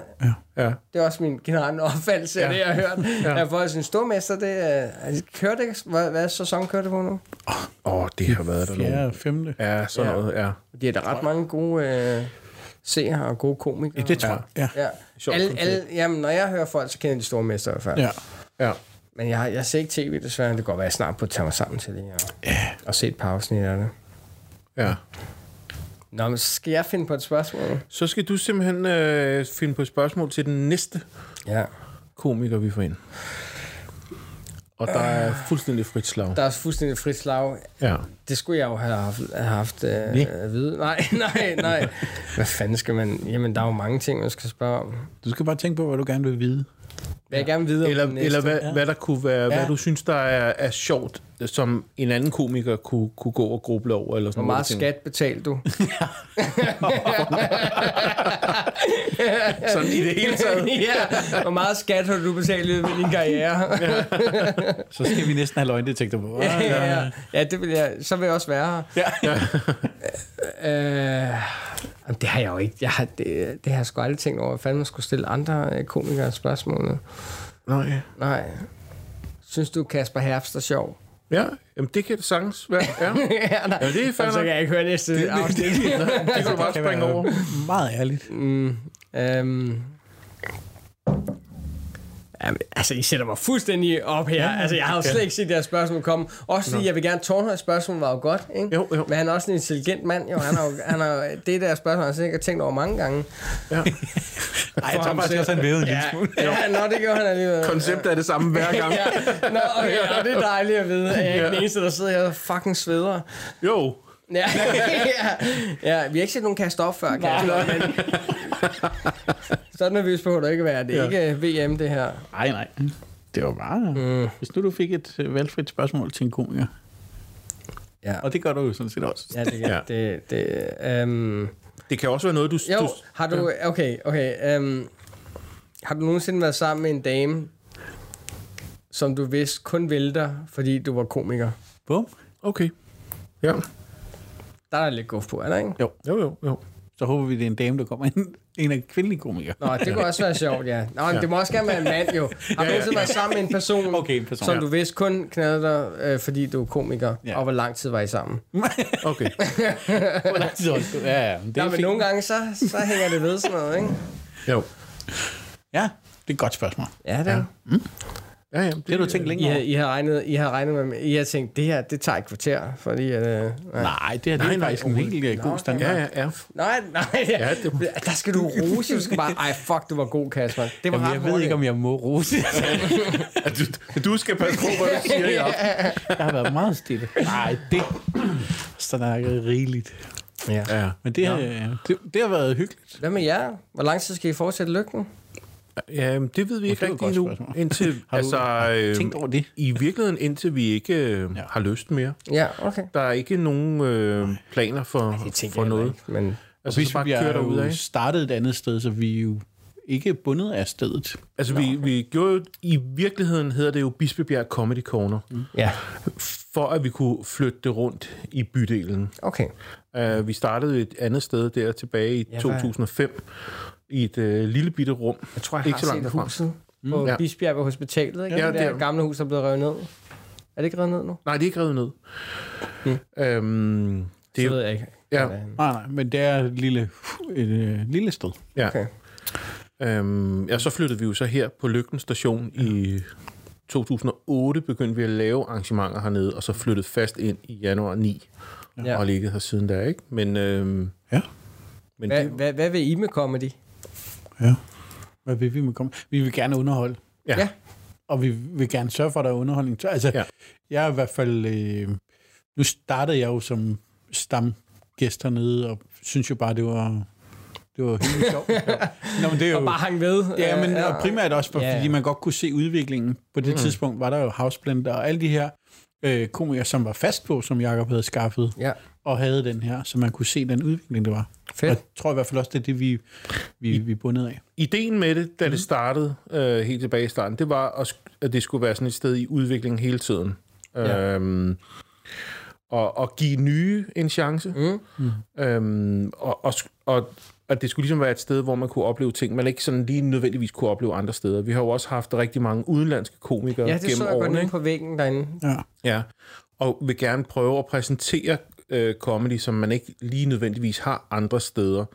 Ja. det er også min generelle opfattelse af Ja. det, jeg har hørt. <laughs> Ja. ja. Jeg får sin stormester, det er... Kører det, hvad, hvad sæson kører det på nu? Åh, oh, det har været der og femte. Ja, sådan Ja. noget, ja. De er der ret mange gode øh, seere og gode komikere. Det tror jeg. Ja. Ja. Sjovt Alle, alle, jamen, når jeg hører folk, så kender de stormester i hvert fald. ja. Ja. Men jeg, jeg ser ikke tv, desværre. Det kan godt være, at jeg snart på at tage mig sammen til det. Og, ja. og se et par afsnit af det. ja. Nå, men så skal jeg finde på et spørgsmål? Så skal du simpelthen øh, finde på et spørgsmål til den næste Ja. komiker, vi får ind. Og der er fuldstændig frit slag. Der er fuldstændig frit slag. Ja. Det skulle jeg jo have haft, have haft øh, at vide. Nej, <laughs> nej, nej. Hvad fanden skal man... Jamen, der er jo mange ting, man skal spørge om. Du skal bare tænke på, hvad du gerne vil vide. Hvad jeg gerne vil vide om Eller, eller hvad, ja. hvad der kunne være, ja. Ja. hvad du synes, der er, er sjovt, som en anden komiker kunne, kunne gå og gruble over. Eller sådan Hvor meget noget, skat betalte du? <laughs> Sådan i det hele taget. <laughs> ja. Hvor meget skat har du betalt i din karriere? Så skal vi næsten have løgndetektor på. ja, ja, ja. ja, det vil jeg, så vil jeg også være her. Ja. <laughs> Øh, jamen, det har jeg jo ikke. Jeg har, det, det har jeg sgu aldrig tænkt over. Fanden man skulle stille andre øh, komikere spørgsmål? Nej. Nej. Synes du, Kasper Herbst er sjov? Ja, jamen det kan det sagtens være. Ja. ja, nej. Ja, det er Jamen, så kan jeg ikke høre næste det, afsnit. Det kan du bare springe over. Meget ærligt. mm, øhm. Jamen, altså, I sætter mig fuldstændig op her. Ja, altså, jeg har jo slet ikke set det her spørgsmål komme. Også fordi, jeg vil gerne tårnhøje spørgsmål var jo godt, ikke? Jo, jo. Men han er også en intelligent mand, jo. Han har, jo, han har, det der spørgsmål, har han sikkert tænkt over mange gange. Ja. <laughs> Nej, jeg tror faktisk også, han vævede en lille Ja, smule. ja, nå, det gjorde han alligevel. Konceptet er det samme hver gang. ja. Nå, okay, og det er dejligt at vide, at jeg er ikke den eneste, der sidder her og fucking sveder. Jo. Ja, ja. <laughs> ja, vi har ikke set nogen kaste op før, Kasper, men... Så nervøs på, at du ikke være. Det er Ja. ikke VM, det her. Nej, nej. Det var bare... Mm. Hvis nu du fik et øh, valgfrit spørgsmål til en komiker, Ja, og det gør du jo sådan set også. ja det, Ja. ja. det, det um, Det kan også være noget, du... Jo, du har du... Okay, okay. Um, har du nogensinde været sammen med en dame, som du vidste kun ville dig, fordi du var komiker? Bum. Okay. Ja. Der er lidt guf på, er der ikke? Jo, jo, jo. Så håber vi, det er en dame, der kommer ind. En af kvindelige komikere. Nå, det kunne også være sjovt, ja. Nå, men det må også gerne være en mand, jo. <laughs> Har du nogensinde været sammen med en person, Okay, en person, som ja. du vidste kun knaldede dig, øh, fordi du er komiker, Ja. og hvor lang tid var I sammen? <laughs> Okay. <laughs> Hvor lang tid også? Ja, ja. men Det er Ja, men fint. nogle gange, så, så hænger det ved sådan noget, ikke? Jo. Ja, det er et godt spørgsmål. Ja, det er. Ja, ja. Det har du tænkt I længe har, over. I har regnet, I har regnet med, I har tænkt, det her, det tager et kvarter, fordi at, øh, nej. Det, er, det er faktisk en helt øh, god standard. Ja, ja, ja. Nej, nej, ja, Ja, det- <laughs> der skal du rose, du skal bare, ej, fuck, du var god, Kasper. Det var Jamen, jeg ved ikke, om jeg må rose. <laughs> Du, du skal passe på, hvad du siger i aften. <laughs> jeg har været meget stille. Nej, det snakker rigeligt. Ja. Ja. Men det, har, det, det har været hyggeligt. Hvad med jer? Hvor lang tid skal I fortsætte lygten? Ja, men det ved vi ikke det et rigtig godt endnu. spørgsmål. Indtil, <laughs> Har du altså, øh, tænkt over det? I virkeligheden, indtil vi ikke øh, Ja. har lyst mere. Ja, okay. Der er ikke nogen øh, planer for, for noget. Men Og Altså, hvis så bare vi kører er startet et andet sted, så vi er jo ikke bundet af stedet. Altså, vi, vi gjorde jo, i virkeligheden hedder det jo Bispebjerg Comedy Corner, mm. ja, for at vi kunne flytte det rundt i bydelen. okay. Uh, vi startede et andet sted der tilbage i Ja, hvad- 2005, i et uh, lille bitte rum. Jeg tror, jeg Ikke har så langt set huset. på Ja. ja. Bisbjerg ved hospitalet, ikke? Ja, Ja, det det der er- gamle hus, der er blevet revet ned. Er det ikke revet ned nu? Nej, det er ikke revet ned. Øhm, det er Det jo, ved jeg ikke. Ja. Nej, nej, men det er et lille, et, øh, lille sted. ja. Okay. Øhm, ja, så flyttede vi jo så her på Lygten station i 2008, begyndte vi at lave arrangementer hernede, og så flyttede fast ind i januar 9, ja. Ja. og har ligget her siden der, ikke? Men, øhm, Ja. men Hvad, det, hvad, hvad vil I med comedy? Ja. Hvad vil vi med komme? Vi vil gerne underholde, ja. Ja. og vi vil gerne sørge for, at der er underholdning. Så, altså, Ja. ja. jeg er i hvert fald... Øh, nu startede jeg jo som stamgæst hernede, og synes jo bare, det var... Det var helt sjovt. <laughs> Nå, men det er jo, Og bare hang ved. Ja, men Øh, og primært også, for, Ja, ja. fordi man godt kunne se udviklingen. På det mm. tidspunkt var der jo Houseblender og alle de her øh, komikere, som var fast på, som Jacob havde skaffet, Ja, og havde den her, så man kunne se den udvikling, det var. Og fedt. jeg tror i hvert fald også, det er det, vi, vi, vi er bundet af. ideen med det, da det startede øh, helt tilbage i starten, det var, at, det skulle være sådan et sted i udvikling hele tiden. Ja. Øhm, og, og give nye en chance. Mm. Øhm, og, og, og at det skulle ligesom være et sted, hvor man kunne opleve ting, man ikke sådan lige nødvendigvis kunne opleve andre steder. Vi har jo også haft rigtig mange udenlandske komikere Ja, det gennem så jeg godt årene. Ikke? på væggen derinde. Ja. Ja, og vil gerne prøve at præsentere øh, comedy, som man ikke lige nødvendigvis har andre steder.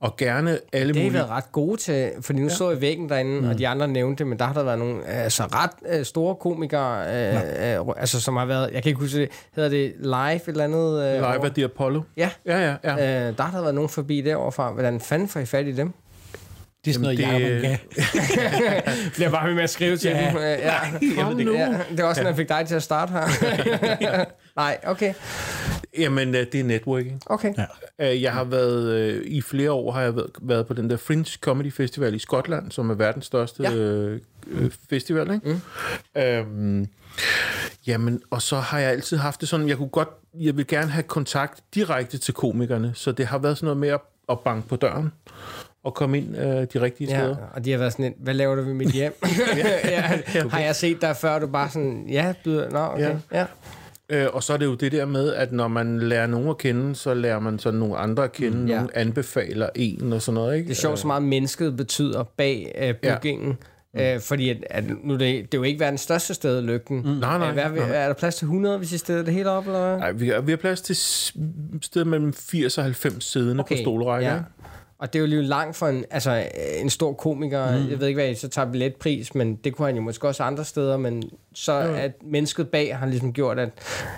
Og gerne alle Det har mulige... været ret gode til, fordi nu ja. så jeg væggen derinde, mm. og de andre nævnte det, men der har der været nogle altså, ret øh, store komikere, øh, øh, altså, som har været, jeg kan ikke huske det, hedder det Live et eller andet? Øh, Live at the Apollo. Ja, Ja, ja, ja. øh, der har der været nogen forbi derovre fra. Hvordan fanden får I fat i dem? Det er sådan noget, Jamen, Jacob det- kan. <laughs> Bliver bare ved med at skrive til Ja. dem. Øh, ja. Kom nu. Ja, det var også sådan, han fik dig til at starte her. <laughs> <laughs> Nej, okay. Jamen, øh, det er networking. Okay. Ja. Øh, Jeg har været, øh, i flere år har jeg været, på den der Fringe Comedy Festival i Skotland, som er verdens største Ja. festival, ikke? Mm. Øhm, jamen, og så har jeg altid haft det sådan, jeg kunne godt, jeg vil gerne have kontakt direkte til komikerne, så det har været sådan noget med at, at banke på døren og komme ind øh, de rigtige Ja, steder. og de har været sådan lidt, hvad laver du ved mit hjem? <laughs> ja, <laughs> har jeg set dig før, du bare sådan, ja, byder, nå, okay, Ja. ja. Øh, og så er det jo det der med, at når man lærer nogen at kende, så lærer man så nogle andre at kende, mm, ja. nogen anbefaler en og sådan noget, ikke? Det er sjovt, så meget mennesket betyder bag øh, bookingen. Ja. Øh, fordi at, at nu det, det er jo ikke verdens største sted, Lygten. Mm. Nej, nej, Er, hvad, nej. er der plads til 100, hvis I steder det hele op, eller? Nej, vi har, vi har plads til sted mellem 80 og 90 siddende okay. på stolrækker. ja. Og det er jo lige langt for en, altså, en stor komiker. Mm. Jeg ved ikke, hvad I så tager billetpris, men det kunne han jo måske også andre steder. Men så Jo. at mennesket bag har ligesom gjort, at...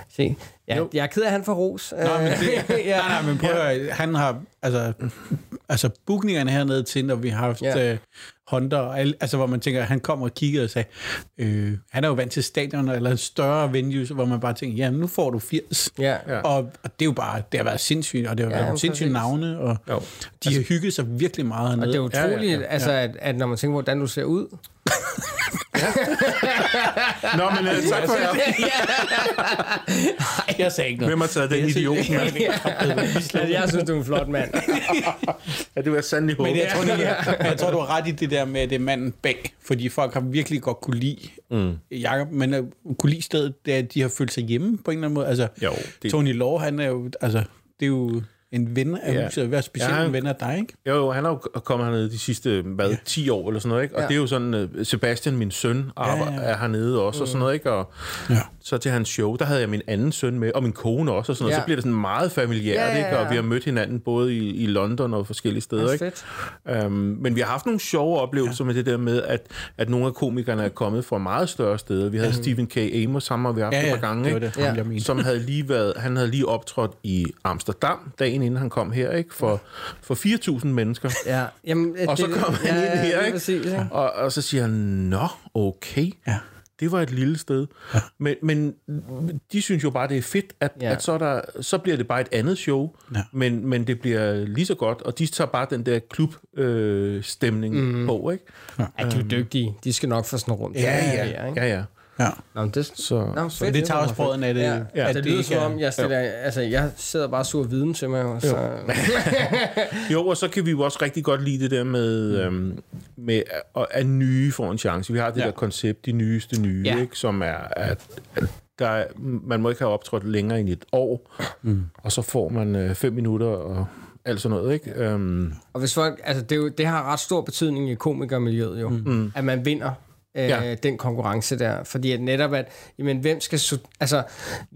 Se, ja, Jo. jeg er ked af, at han får ros. Nå, men det, <laughs> ja. <laughs> nej, nej, men prøv at, høre, han har, altså, altså bookningerne hernede til, når vi har haft Ja. ja. uh, Honda, og altså hvor man tænker, han kommer og kigger og sagde, øh, han er jo vant til stadioner eller større venues, hvor man bare tænker, ja, nu får du 80. ja. Ja. Og, og det er jo bare, det har været sindssygt, og det har Ja, været jamen, sindssyge præcis. navne, og Jo. de har hygget sig virkelig meget Og hernede. det er utroligt, Ja, ja, ja, ja, altså, at, at når man tænker, hvordan du ser ud. <laughs> Nå, men uh, tak for jer. <laughs> jeg sagde ikke noget. Hvem har taget den idiot? <laughs> jeg synes, du er en flot mand. Ja, det var jeg sandelig håbe. Men jeg tror, jeg, jeg tror, du har ret i det der med, at det er manden bag, fordi folk har virkelig godt kunne lide mm. Jacob, men uh, kunne lide stedet, det er, at de har følt sig hjemme på en eller anden måde. Altså, Jo, det- Tony Law, han er jo, altså, det er jo en ven af Ja. huset, være specielt Ja, ja, han- en ven af dig, ikke? Jo, jo, han er jo kommet hernede de sidste, hvad, ja. 10 år eller sådan noget, ikke? Og Ja. ja. det er jo sådan, uh, Sebastian, min søn, arbejder, ja. ja, ja. er hernede også, mm. og sådan noget, ikke? Og Ja. så til hans show, der havde jeg min anden søn med, og min kone også, og sådan noget. Ja. Så bliver det sådan meget familiært, Ja, ja, ikke? Og ja. vi har mødt hinanden både i, i London og forskellige steder, ikke? Um, men vi har haft nogle sjove oplevelser ja. med det der med, at, at nogle af komikerne er kommet fra meget større steder. Vi havde mm. Stephen K. Amos, ham har vi haft Ja, et ja, par gange, det var ikke? det, ham, Ja. som havde lige været, han havde lige optrådt i Amsterdam, dagen inden han kom her, ikke? For, for 4.000 mennesker. Ja. Jamen, Og så kom han ind her, ikke? Præcis, ikke? Og, og så siger han, nå, okay. Ja. Det var et lille sted. Ja. Men, men de synes jo bare, det er fedt, at, Ja. ja. at så, er der, så bliver det bare et andet show, Ja. men, men det bliver lige så godt, og de tager bare den der klubstemning øh, stemning mm. på, ikke? Ja, de er jo dygtige. De skal nok få sådan rundt. Ja, ja, ikke? ja, ja. Ja. Nå, men det, Så, Nå, fedt, det tager også brøden af det, Ja, at ja. det, det lyder som er- om, jeg, stiller, altså, jeg sidder bare og suger viden til mig. jo, Så, <laughs> Jo, og så kan vi jo også rigtig godt lide det der med, øhm, med at, at nye får en chance. Vi har det Ja. der koncept, de nyeste nye, Ja. ikke, som er, at, at der, er- man må ikke have optrådt længere end et år, mm. og så får man øh, fem minutter og alt sådan noget, ikke? Øhm, Og hvis folk, altså det, er jo, det har ret stor betydning i komikermiljøet jo, mm. at man vinder øh, Ja. den konkurrence der. Fordi at netop at, jamen hvem skal, altså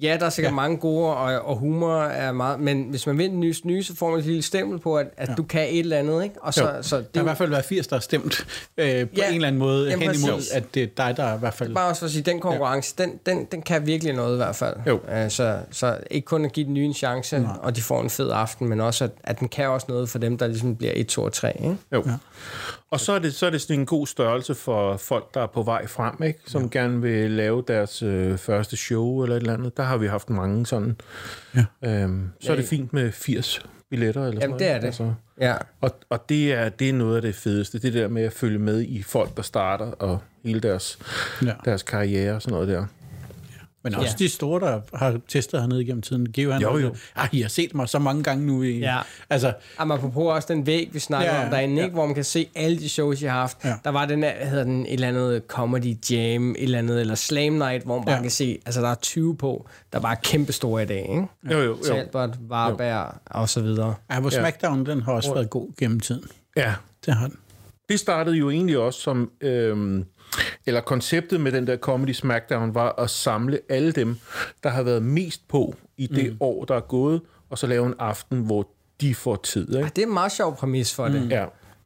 ja, der er sikkert ja. mange gode, og, og humor er meget, men hvis man vinder nys nye, så får man et lille stempel på, at, at ja. du kan et eller andet, ikke? Og så, Jo. så Der det har er i hvert fald været 80, der har stemt øh, på Ja. en eller anden måde Jamen, hen imod, præcis. at det er dig, der er i hvert fald... bare også for at sige, den konkurrence, ja. den, den, den kan virkelig noget i hvert fald. Jo. Øh, så, så ikke kun at give den nye en chance, Nej. og de får en fed aften, men også, at, at den kan også noget for dem, der ligesom bliver 1, 2 og 3, ikke? Jo. Ja. Og så er, det, så er det sådan en god størrelse for folk, der er på vej frem, ikke? som ja. gerne vil lave deres øh, første show eller et eller andet. Der har vi haft mange sådan. Ja. Øhm, så er Ja, det fint med 80 billetter eller sådan Jamen, noget. det er det. Altså, Ja. og og det, er, det er noget af det fedeste. Det der med at følge med i folk, der starter, og hele deres, Ja. deres karriere og sådan noget der. Men også Ja. de store, der har testet hernede igennem tiden. Geo, han Jo, var jo. Ah, I har set mig så mange gange nu. I, Ja. Altså, Jamen, apropos også den væg, vi snakker Ja, om derinde, ja. ikke? hvor man kan se alle de shows, jeg har haft. Ja. Der var den der, hedder den, et eller andet comedy jam, et eller andet, eller slam night, hvor man bare Ja. kan se, altså der er 20 på, der bare er kæmpe store i dag, ikke? Jo, jo, jo. Talbot, Varberg og så videre. ja, hvor. SmackDown, den har også været god gennem tiden. Ja, Det har den. det startede jo egentlig også som... Øhm, eller konceptet med den der Comedy Smackdown var at samle alle dem, der har været mest på i det mm. år, der er gået, og så lave en aften, hvor de får tid. Ikke? Det er en meget sjov præmis for mm. det. Ja.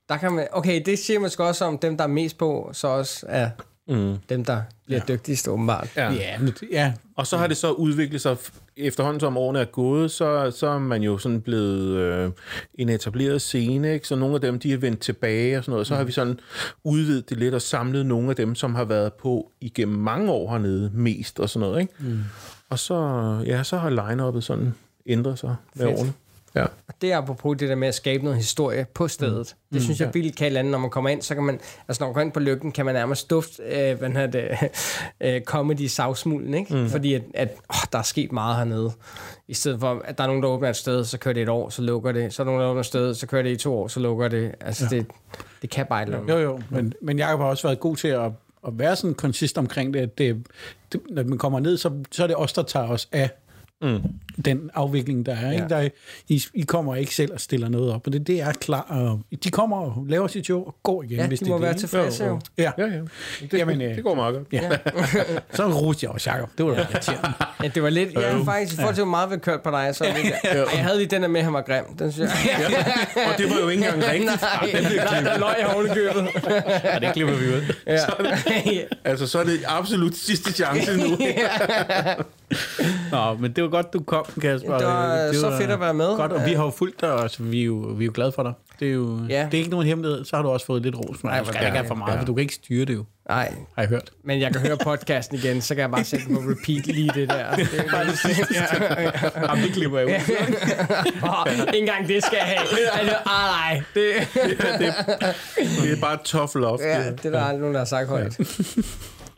Der kan man, okay, det siger man sgu også om dem, der er mest på, så også er mm. dem, der bliver ja. dygtigst, åbenbart. Ja. Ja, men ja. Og så har det så udviklet sig, efterhånden som årene er gået, så, så er man jo sådan blevet øh, en etableret scene, ikke? så nogle af dem, de er vendt tilbage og sådan noget. Så har vi sådan udvidet det lidt og samlet nogle af dem, som har været på igennem mange år hernede mest og sådan noget. Ikke? Mm. Og så, ja, så har line-uppet sådan ændret sig med Fedt. årene. Ja. Det er apropos det der med at skabe noget historie på stedet. Mm. Det synes jeg vildt kan andet. Når man kommer ind, så kan man, altså når man går ind på lykken, kan man nærmest dufte, øh, hvad hedder det, <laughs> øh, comedy savsmulden, ikke? Mm. Fordi at, at åh, der er sket meget hernede. I stedet for, at der er nogen, der åbner et sted, så kører det et år, så lukker det. Så er der nogen, der åbner et sted, så kører det i to år, så lukker det. Altså ja. det, det kan bare et eller andet. Jo, jo, men, men Jacob har også været god til at, at være sådan konsist omkring det, at det, det, når man kommer ned, så, så er det os, der tager os af mm. den afvikling, der er. Ikke? Ja. Der er I, I kommer ikke selv og stiller noget op, og det, det er klar. Og de kommer og laver sit show og går igen, Ja, hvis de det må er være det. ikke? tilfredse jo. Ja, Ja, ja. Det, Jamen, øh, det går meget godt. ja. <laughs> så roste jeg også, Jacob. Det var da irriterende. Ja, det var lidt, ja, faktisk, i forhold til, hvor meget vi kørt på dig, så lidt, ja. jeg havde lige den der med, at han var grim. Den synes jeg. Og det var jo ikke engang rigtigt. Nej, der løg jeg ovenikøbet. ja, det klipper vi ud. Ja. Altså, så er det absolut sidste chance nu. <laughs> Nå, men det var godt, du kom, Kasper. Det var så fedt at være med. Godt, og vi har jo fulgt dig, og så vi er jo, vi er jo glade for dig. Det er jo Ja. det er ikke nogen hemmelighed. Så har du også fået lidt ros. Men Ej, du skal ikke have for meget, for du kan ikke styre det jo, Nej, har jeg hørt. men jeg kan høre podcasten igen, så kan jeg bare sætte den på repeat lige det der. Det er det sidste. <laughs> Jamen, det klipper jeg ud. Oh, ikke engang det skal jeg have. Altså, ah, nej. <laughs> Det, Det er bare tough love. ja, det er der aldrig nogen, der har sagt højt.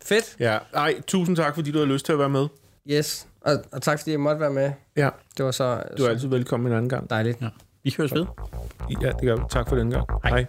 Fedt. Ja, ej, tusind tak, fordi du har lyst til at være med. Yes. Og, og tak, fordi jeg måtte være med. Ja, Det var så, du er så altid velkommen en anden gang. dejligt. Ja. Vi høres ved. Ja, det gør vi. Tak for den gang. Hej. Hej.